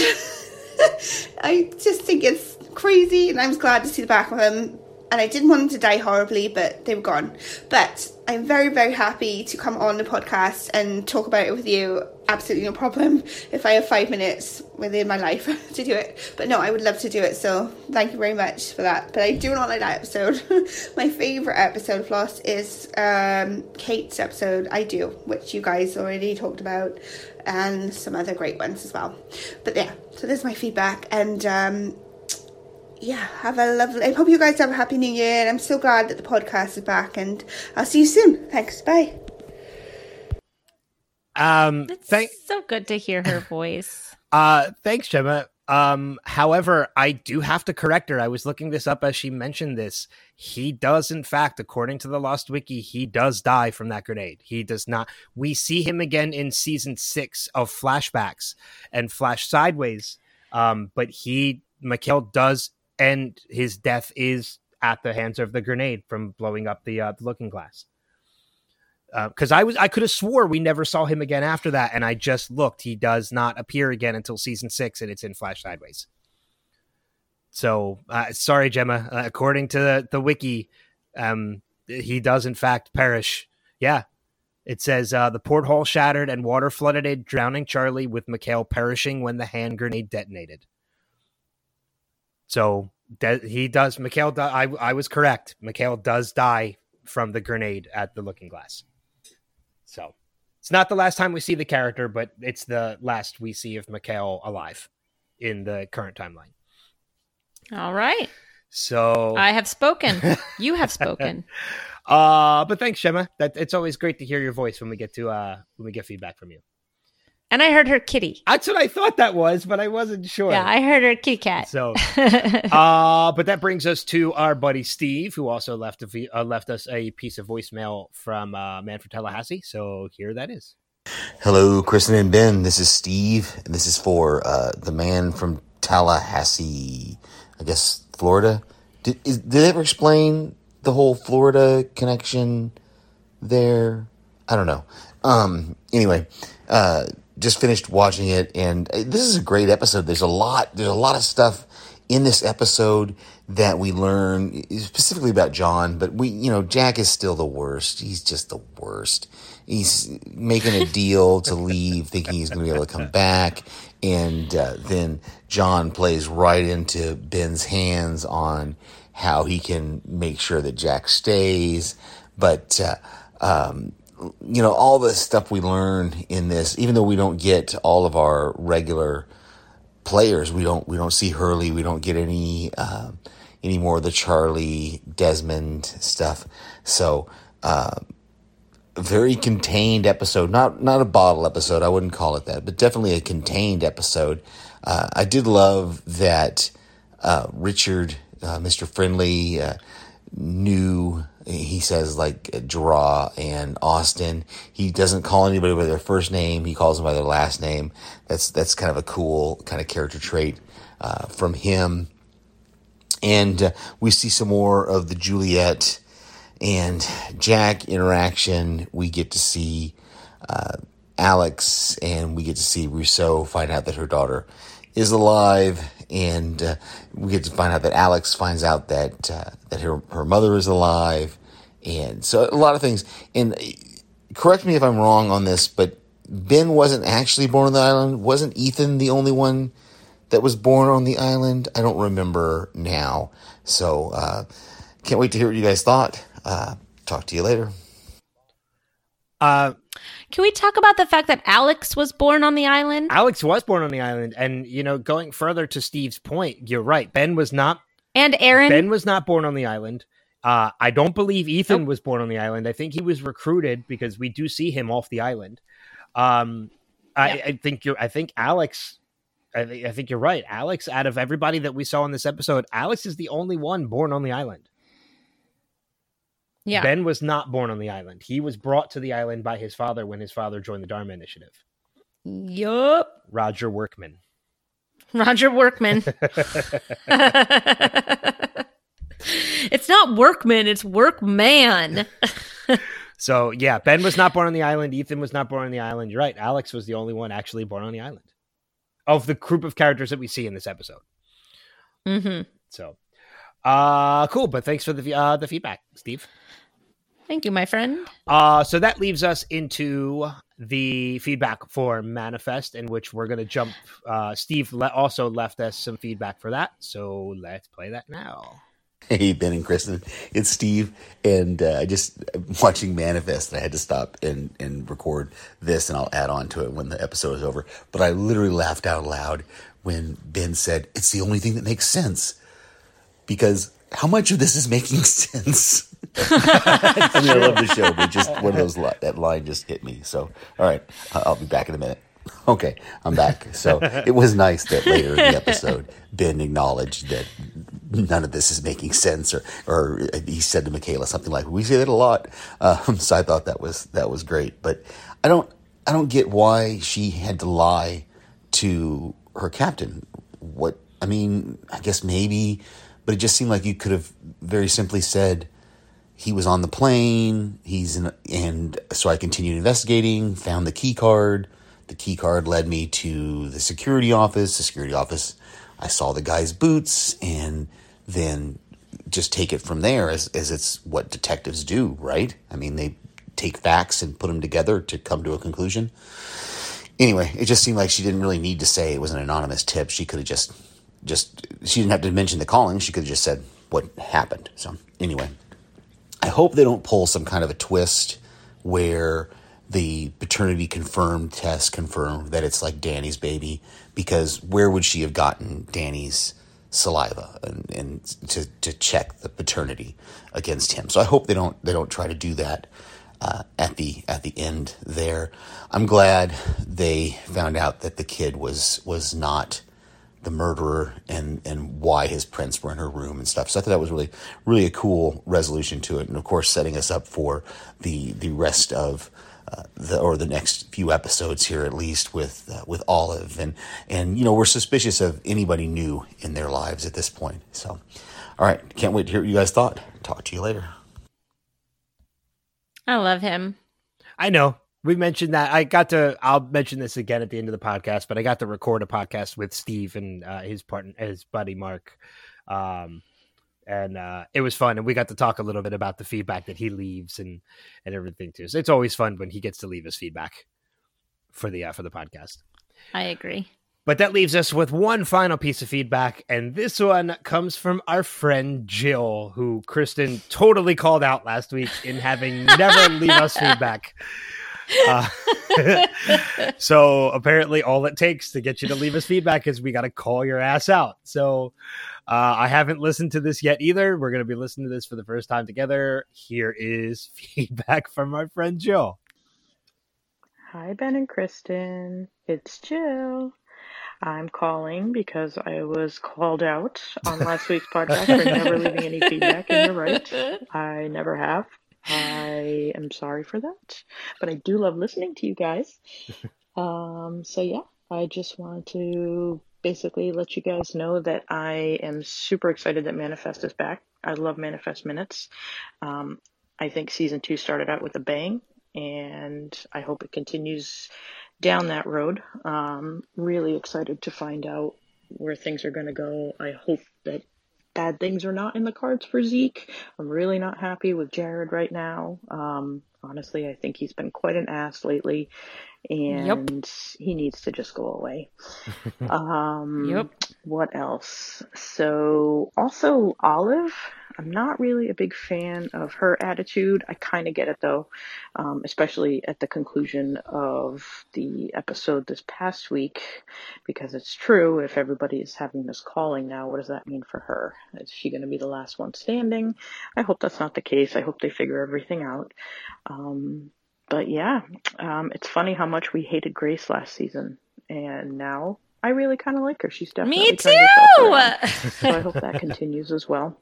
I just think it's crazy and I was glad to see the back of him and I didn't want them to die horribly, but they were gone. But I'm very, very happy to come on the podcast and talk about it with you. Absolutely no problem if I have five minutes within my life to do it. But no, I would love to do it. So thank you very much for that. But I do not like that episode. my favourite episode of Lost is um, Kate's episode, I Do, which you guys already talked about, and some other great ones as well. But yeah, so there's my feedback. And um, yeah, have a lovely. I hope you guys have a happy new year. And I'm so glad that the podcast is back. And I'll see you soon. Thanks. Bye. Um, It's thank. so good to hear her voice. Uh, thanks, Gemma. Um, however, I do have to correct her. I was looking this up as she mentioned this. He does, in fact, according to the Lost Wiki, he does die from that grenade. He does not. We see him again in season six of flashbacks and Flash Sideways. Um, but he, Mikhail, does and his death is at the hands of the grenade from blowing up the, uh, the looking glass. Because uh, I was, I could have swore we never saw him again after that, and I just looked. He does not appear again until season six, and it's in Flash Sideways. So, uh, sorry, Gemma. Uh, according to the, the wiki, um, he does in fact perish. Yeah, it says uh, the porthole shattered and water flooded it, drowning Charlie, with Mikhail perishing when the hand grenade detonated. So de- he does. Mikhail, do- I I was correct. Mikhail does die from the grenade at the Looking Glass. So it's not the last time we see the character, but it's the last we see of Mikhail alive in the current timeline. All right. So I have spoken. You have spoken. uh but thanks, Gemma. That it's always great to hear your voice when we get to uh when we get feedback from you. And I heard her kitty. That's what I thought that was, but I wasn't sure. Yeah, I heard her kitty cat. So, uh, but that brings us to our buddy Steve, who also left a, v- uh, left us a piece of voicemail from uh, Man from Tallahassee. So here that is. Hello, Kristen and Ben. This is Steve, and this is for uh, the man from Tallahassee, I guess Florida. Did is, did ever explain the whole Florida connection there? I don't know. Um. Anyway, uh, just finished watching it, and uh, this is a great episode. There's a lot. There's a lot of stuff in this episode that we learn specifically about John, but we, you know, Jack is still the worst. He's just the worst. He's making a deal to leave, thinking he's going to be able to come back. And uh, then John plays right into Ben's hands on how he can make sure that Jack stays. But, uh, um, you know, all the stuff we learn in this, even though we don't get all of our regular players, we don't we don't see Hurley, we don't get any uh, any more of the Charlie Desmond stuff. So, uh, very contained episode, not not a bottle episode, I wouldn't call it that, but definitely a contained episode. Uh, I did love that uh, Richard, uh, Mr. Friendly, uh, knew he says like draw and Austen. He doesn't call anybody by their first name. He calls them by their last name. That's that's kind of a cool kind of character trait uh, from him. And uh, we see some more of the Juliet and Jack interaction. We get to see uh, Alex, and we get to see Rousseau find out that her daughter is alive, and uh, we get to find out that Alex finds out that uh, that her her mother is alive, and so a lot of things. And uh, correct me if I'm wrong on this, but Ben wasn't actually born on the island. Wasn't Ethan the only one that was born on the island? I don't remember now. So uh, can't wait to hear what you guys thought. Uh, talk to you later. Uh, Can we talk about the fact that Alex was born on the island? Alex was born on the island, and you know, going further to Steve's point, you're right. Ben was not. And Aaron? Ben was not born on the island. Uh, I don't believe Ethan was born on the island. I think he was recruited because we do see him off the island. Um, I, Yeah. I think you're. I think Alex. I, thi- I think you're right. Alex, out of everybody that we saw in this episode, Alex is the only one born on the island. yeah. Ben was not born on the island. He was brought to the island by his father when his father joined the Dharma Initiative. Yup. Roger Workman. Roger Workman. it's not workman, it's workman. So yeah, Ben was not born on the island. Ethan was not born on the island. You're right. Alex was the only one actually born on the island of the group of characters that we see in this episode. Mm-hmm. So, uh, cool. But thanks for the uh, the feedback, Steve. Thank you, my friend. Uh, so that leaves us into the feedback for Manifest, in which we're going to jump. Uh, Steve le- also left us some feedback for that, so let's play that now. Hey, Ben and Kristen, it's Steve, and uh, I just watching Manifest, I had to stop and and record this, and I'll add on to it when the episode is over. But I literally laughed out loud when Ben said, "It's the only thing that makes sense," because how much of this is making sense? I mean, I love the show, but just one of those that line just hit me. So, all right, I'll be back in a minute. Okay, I'm back. So it was nice that later in the episode, Ben acknowledged that none of this is making sense, or or he said to Michaela something like, "We say that a lot." Um, so I thought that was that was great, but I don't I don't get why she had to lie to her captain. What I mean, I guess maybe, but it just seemed like you could have very simply said he was on the plane. He's in, and so I continued investigating, found the key card. The key card led me to the security office. The security office, I saw the guy's boots, and then just take it from there as, as it's what detectives do, right? I mean, they take facts and put them together to come to a conclusion. Anyway, it just seemed like she didn't really need to say it was an anonymous tip. She could have just, just, she didn't have to mention the calling. She could have just said what happened. So, anyway, I hope they don't pull some kind of a twist where the paternity confirmed test confirmed that it's like Danny's baby because where would she have gotten Danny's saliva and, and to, to check the paternity against him? So I hope they don't they don't try to do that uh, at the at the end there. I'm glad they found out that the kid was was not the murderer and and why his prints were in her room and stuff. So I thought that was really really a cool resolution to it, and of course setting us up for the the rest of. Uh, the or the next few episodes here at least with uh, with Olive and and you know we're suspicious of anybody new in their lives at this point so all right can't wait to hear what you guys thought talk to you later I love him. I know we mentioned that. I got to. I'll mention this again at the end of the podcast, but I got to record a podcast with Steve and uh, his partner, his buddy Mark, um, and uh, it was fun. And we got to talk a little bit about the feedback that he leaves and and everything too. So it's always fun when he gets to leave his feedback for the uh, for the podcast. I agree. But that leaves us with one final piece of feedback, and this one comes from our friend Jill, who Kristen totally called out last week in having never leave us feedback. Uh, so apparently, all it takes to get you to leave us feedback is we got to call your ass out. So uh, I haven't listened to this yet either. We're going to be listening to this for the first time together. Here is feedback from our friend Jill. Hi, Ben and Kristen. It's Jill. I'm calling because I was called out on last week's podcast for never leaving any feedback, and you're right. I never have. I am sorry for that, but I do love listening to you guys. Um, so yeah, I just wanted to basically let you guys know that I am super excited that Manifest is back. I love Manifest Minutes. Um, I think season two started out with a bang. and I hope it continues down that road. Um, really excited to find out where things are going to go. I hope that bad things are not in the cards for Zeke. I'm really not happy with Jared right now. Um, honestly, I think he's been quite an ass lately, and yep. he needs to just go away. um, yep. What else? So, also Olive. I'm not really a big fan of her attitude. I kind of get it though, um, especially at the conclusion of the episode this past week, because it's true. If everybody is having this calling now, what does that mean for her? Is she going to be the last one standing? I hope that's not the case. I hope they figure everything out. Um, but yeah, um, it's funny how much we hated Grace last season, and now I really kind of like her. She's definitely me too. so I hope that continues as well.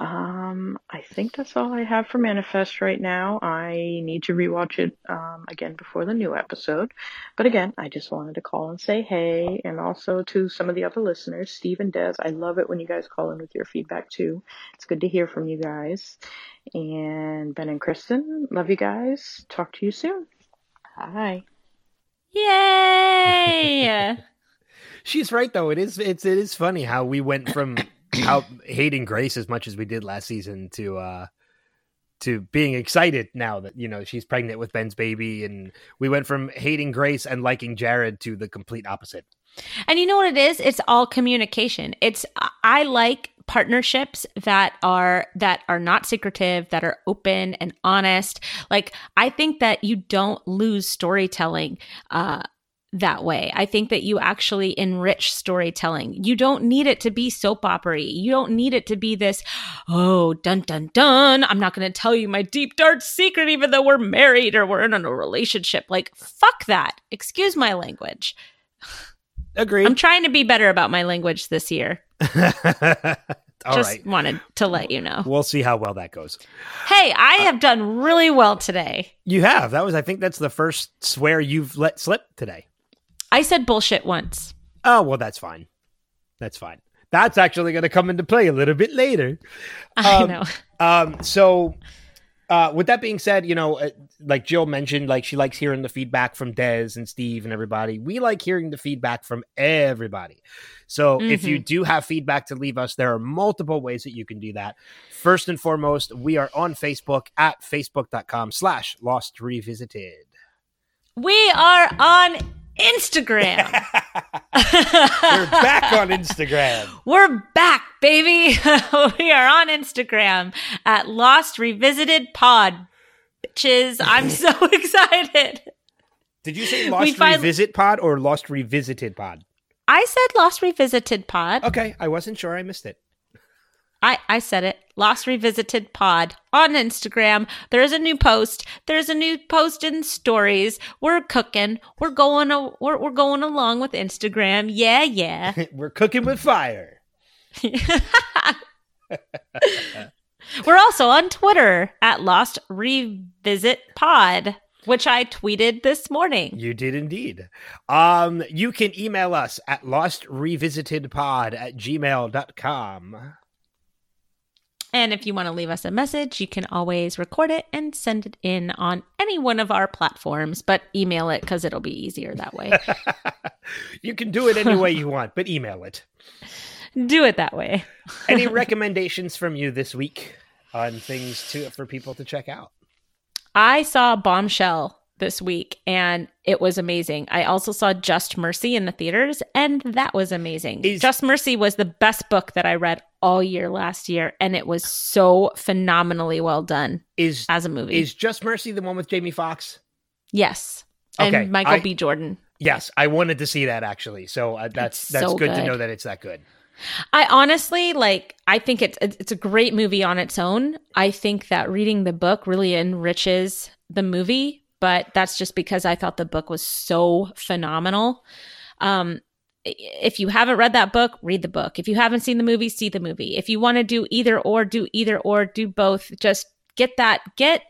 Um, I think that's all I have for Manifest right now. I need to rewatch it um, again before the new episode. But again, I just wanted to call and say hey, and also to some of the other listeners, Steve and Des. I love it when you guys call in with your feedback too. It's good to hear from you guys. And Ben and Kristen, love you guys. Talk to you soon. Hi. Yay! She's right though. It is it's it is funny how we went from how hating Grace as much as we did last season to uh to being excited now that you know she's pregnant with Ben's baby and we went from hating Grace and liking Jared to the complete opposite. And you know what it is? It's all communication. It's I like partnerships that are that are not secretive that are open and honest like i think that you don't lose storytelling uh that way. I think that you actually enrich storytelling. You don't need it to be soap opera. You don't need it to be this, oh, dun dun dun. I'm not going to tell you my deep dark secret, even though we're married or we're in a relationship. Like, fuck that. Excuse my language. Agreed. I'm trying to be better about my language this year. All Just right. wanted to let you know. We'll see how well that goes. Hey, I uh, have done really well today. You have. That was, I think, that's the first swear you've let slip today. I said bullshit once. Oh, well, that's fine. That's fine. That's actually going to come into play a little bit later. I um, know. Um, so, uh, with that being said, you know, uh, like Jill mentioned, like she likes hearing the feedback from Des and Steve and everybody. We like hearing the feedback from everybody. So, mm-hmm. if you mm-hmm. do have feedback to leave us, there are multiple ways that you can do that. First and foremost, we are on Facebook at facebook.com slash lost revisited. We are on Instagram. We're back on Instagram. We're back, baby. we are on Instagram at Lost Revisited Pod. Bitches, I'm so excited. Did you say Lost find- Revisit Pod or Lost Revisited Pod? I said Lost Revisited Pod. Okay, I wasn't sure I missed it. I, I said it. Lost Revisited Pod on Instagram. There's a new post. There's a new post in stories. We're cooking. We're going. A, we're we're going along with Instagram. Yeah, yeah. we're cooking with fire. we're also on Twitter at Lost Revisit Pod which I tweeted this morning. You did indeed. Um, you can email us at lostrevisitedpod at gmail.com. And if you want to leave us a message, you can always record it and send it in on any one of our platforms, but email it because it'll be easier that way. you can do it any way you want, but email it. Do it that way. any recommendations from you this week on things to for people to check out? I saw Bombshell this week and it was amazing. I also saw Just Mercy in the theaters and that was amazing. Is, Just Mercy was the best book that I read all year last year and it was so phenomenally well done is as a movie. Is Just Mercy the one with Jamie Foxx? Yes. And okay, Michael I, B. Jordan. Yes, I wanted to see that actually. So uh, that's it's that's so good, good to know that it's that good. I honestly like I think it's it's a great movie on its own. I think that reading the book really enriches the movie but that's just because I thought the book was so phenomenal. Um, if you haven't read that book, read the book. If you haven't seen the movie, see the movie. If you want to do either or, do either or, do both. Just get that, get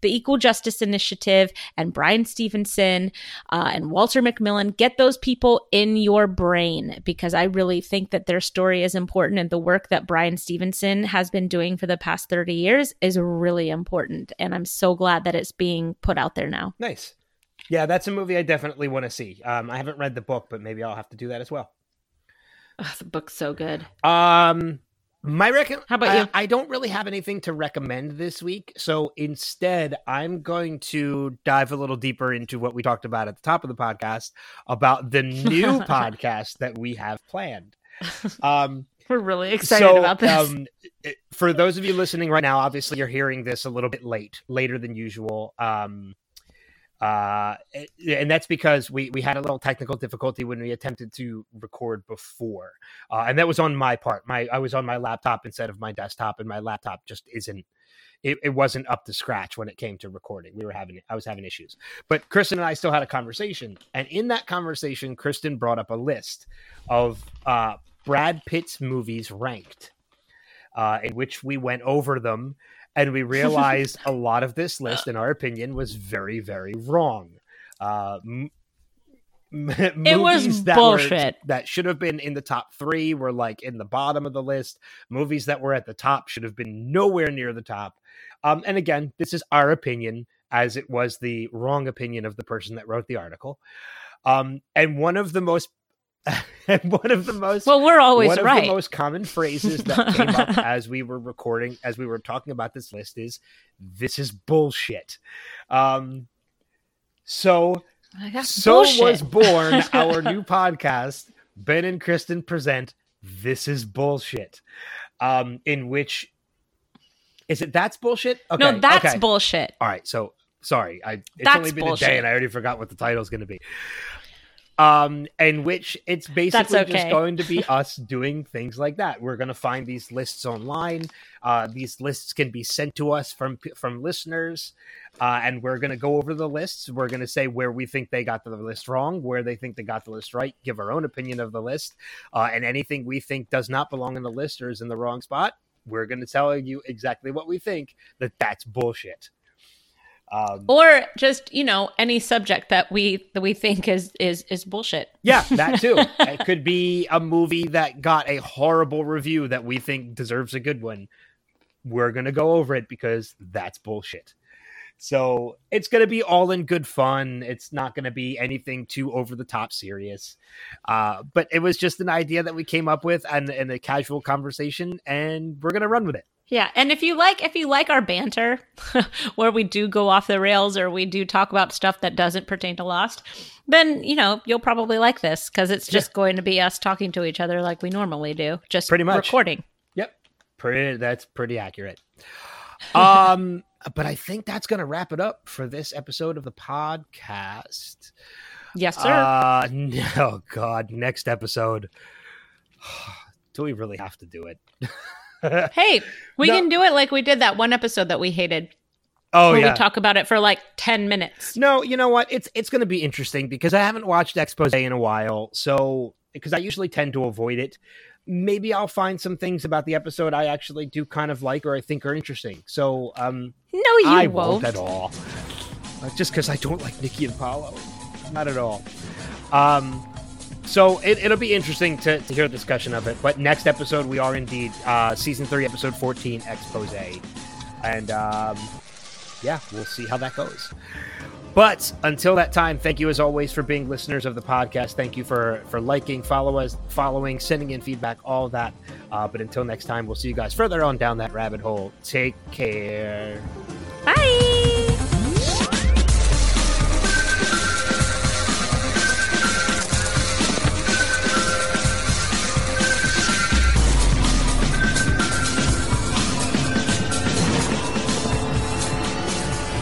the Equal Justice Initiative and Bryan Stevenson uh, and Walter McMillian get those people in your brain because I really think that their story is important and the work that Bryan Stevenson has been doing for the past 30 years is really important. And I'm so glad that it's being put out there now. Nice. Yeah, that's a movie I definitely want to see. Um, I haven't read the book, but maybe I'll have to do that as well. Ugh, the book's so good. Um, my reckon. How about I, you? I don't really have anything to recommend this week, so instead, I'm going to dive a little deeper into what we talked about at the top of the podcast about the new podcast that we have planned. Um, We're really excited so, about this. Um, for those of you listening right now, obviously you're hearing this a little bit late, later than usual. Um, uh, and that's because we we had a little technical difficulty when we attempted to record before, uh, and that was on my part. My I was on my laptop instead of my desktop, and my laptop just isn't. It, it wasn't up to scratch when it came to recording. We were having I was having issues, but Kristen and I still had a conversation, and in that conversation, Kristen brought up a list of uh, Brad Pitt's movies ranked, uh, in which we went over them, and we realized a lot of this list, in our opinion, was very, very wrong. Uh, m- It was movies that were- bullshit. that should have been in the top three were like in the bottom of the list. Movies that were at the top should have been nowhere near the top. Um, and again, this is our opinion, as it was the wrong opinion of the person that wrote the article. Um, and one of the most, and one of the most, well, we're always one of right. the most common phrases that came up as we were recording, as we were talking about this list, is "This is bullshit." Um, so That's so bullshit. was born our new podcast, Ben and Kristen present This is Bullshit. Um, in which is it that's bullshit? Okay. no, that's okay. bullshit. All right, so sorry. I it's That's only been a bullshit. day and I already forgot what the title's gonna be. Um, in which it's basically just going to be us doing things like that. We're gonna find these lists online. Uh, these lists can be sent to us from from listeners, uh, and we're gonna go over the lists. We're gonna say where we think they got the list wrong, where they think they got the list right, give our own opinion of the list, uh, and anything we think does not belong in the list or is in the wrong spot. We're gonna tell you exactly what we think that that's bullshit. Um, Or just, you know, any subject that we that we think is is is bullshit. Yeah, that too. it could be a movie that got a horrible review that we think deserves a good one. We're going to go over it because that's bullshit. So it's going to be all in good fun. It's not going to be anything too over the top serious. Uh, but it was just an idea that we came up with and, in a casual conversation, and we're going to run with it. Yeah, and if you like if you like our banter where we do go off the rails or we do talk about stuff that doesn't pertain to Lost, then, you know, you'll probably like this cuz it's just going to be us talking to each other like we normally do, just Pretty much. recording. Yep. Pretty that's pretty accurate. Um but I think that's going to wrap it up for this episode of the podcast. Yes, sir. Uh, no, God, next episode. Do we really have to do it? hey, we no. can do it like we did that one episode that we hated oh where yeah. we talk about it for like 10 minutes. no, you know what? It's it's going to be interesting because I haven't watched Expose in a while. So because I usually tend to avoid it. Maybe I'll find some things about the episode I actually do kind of like or I think are interesting. So um, No, you I won't. won't at all. Uh, just because I don't like Nikki and Paulo, Not at all. Um, so it, it'll be interesting to, to hear a discussion of it. But next episode, we are indeed uh, season three, episode 14, expose. And um, yeah, we'll see how that goes. But until that time, thank you as always for being listeners of the podcast. Thank you for for liking, follow us, following, sending in feedback, all that. Uh, but until next time, we'll see you guys further on down that rabbit hole. Take care. Bye.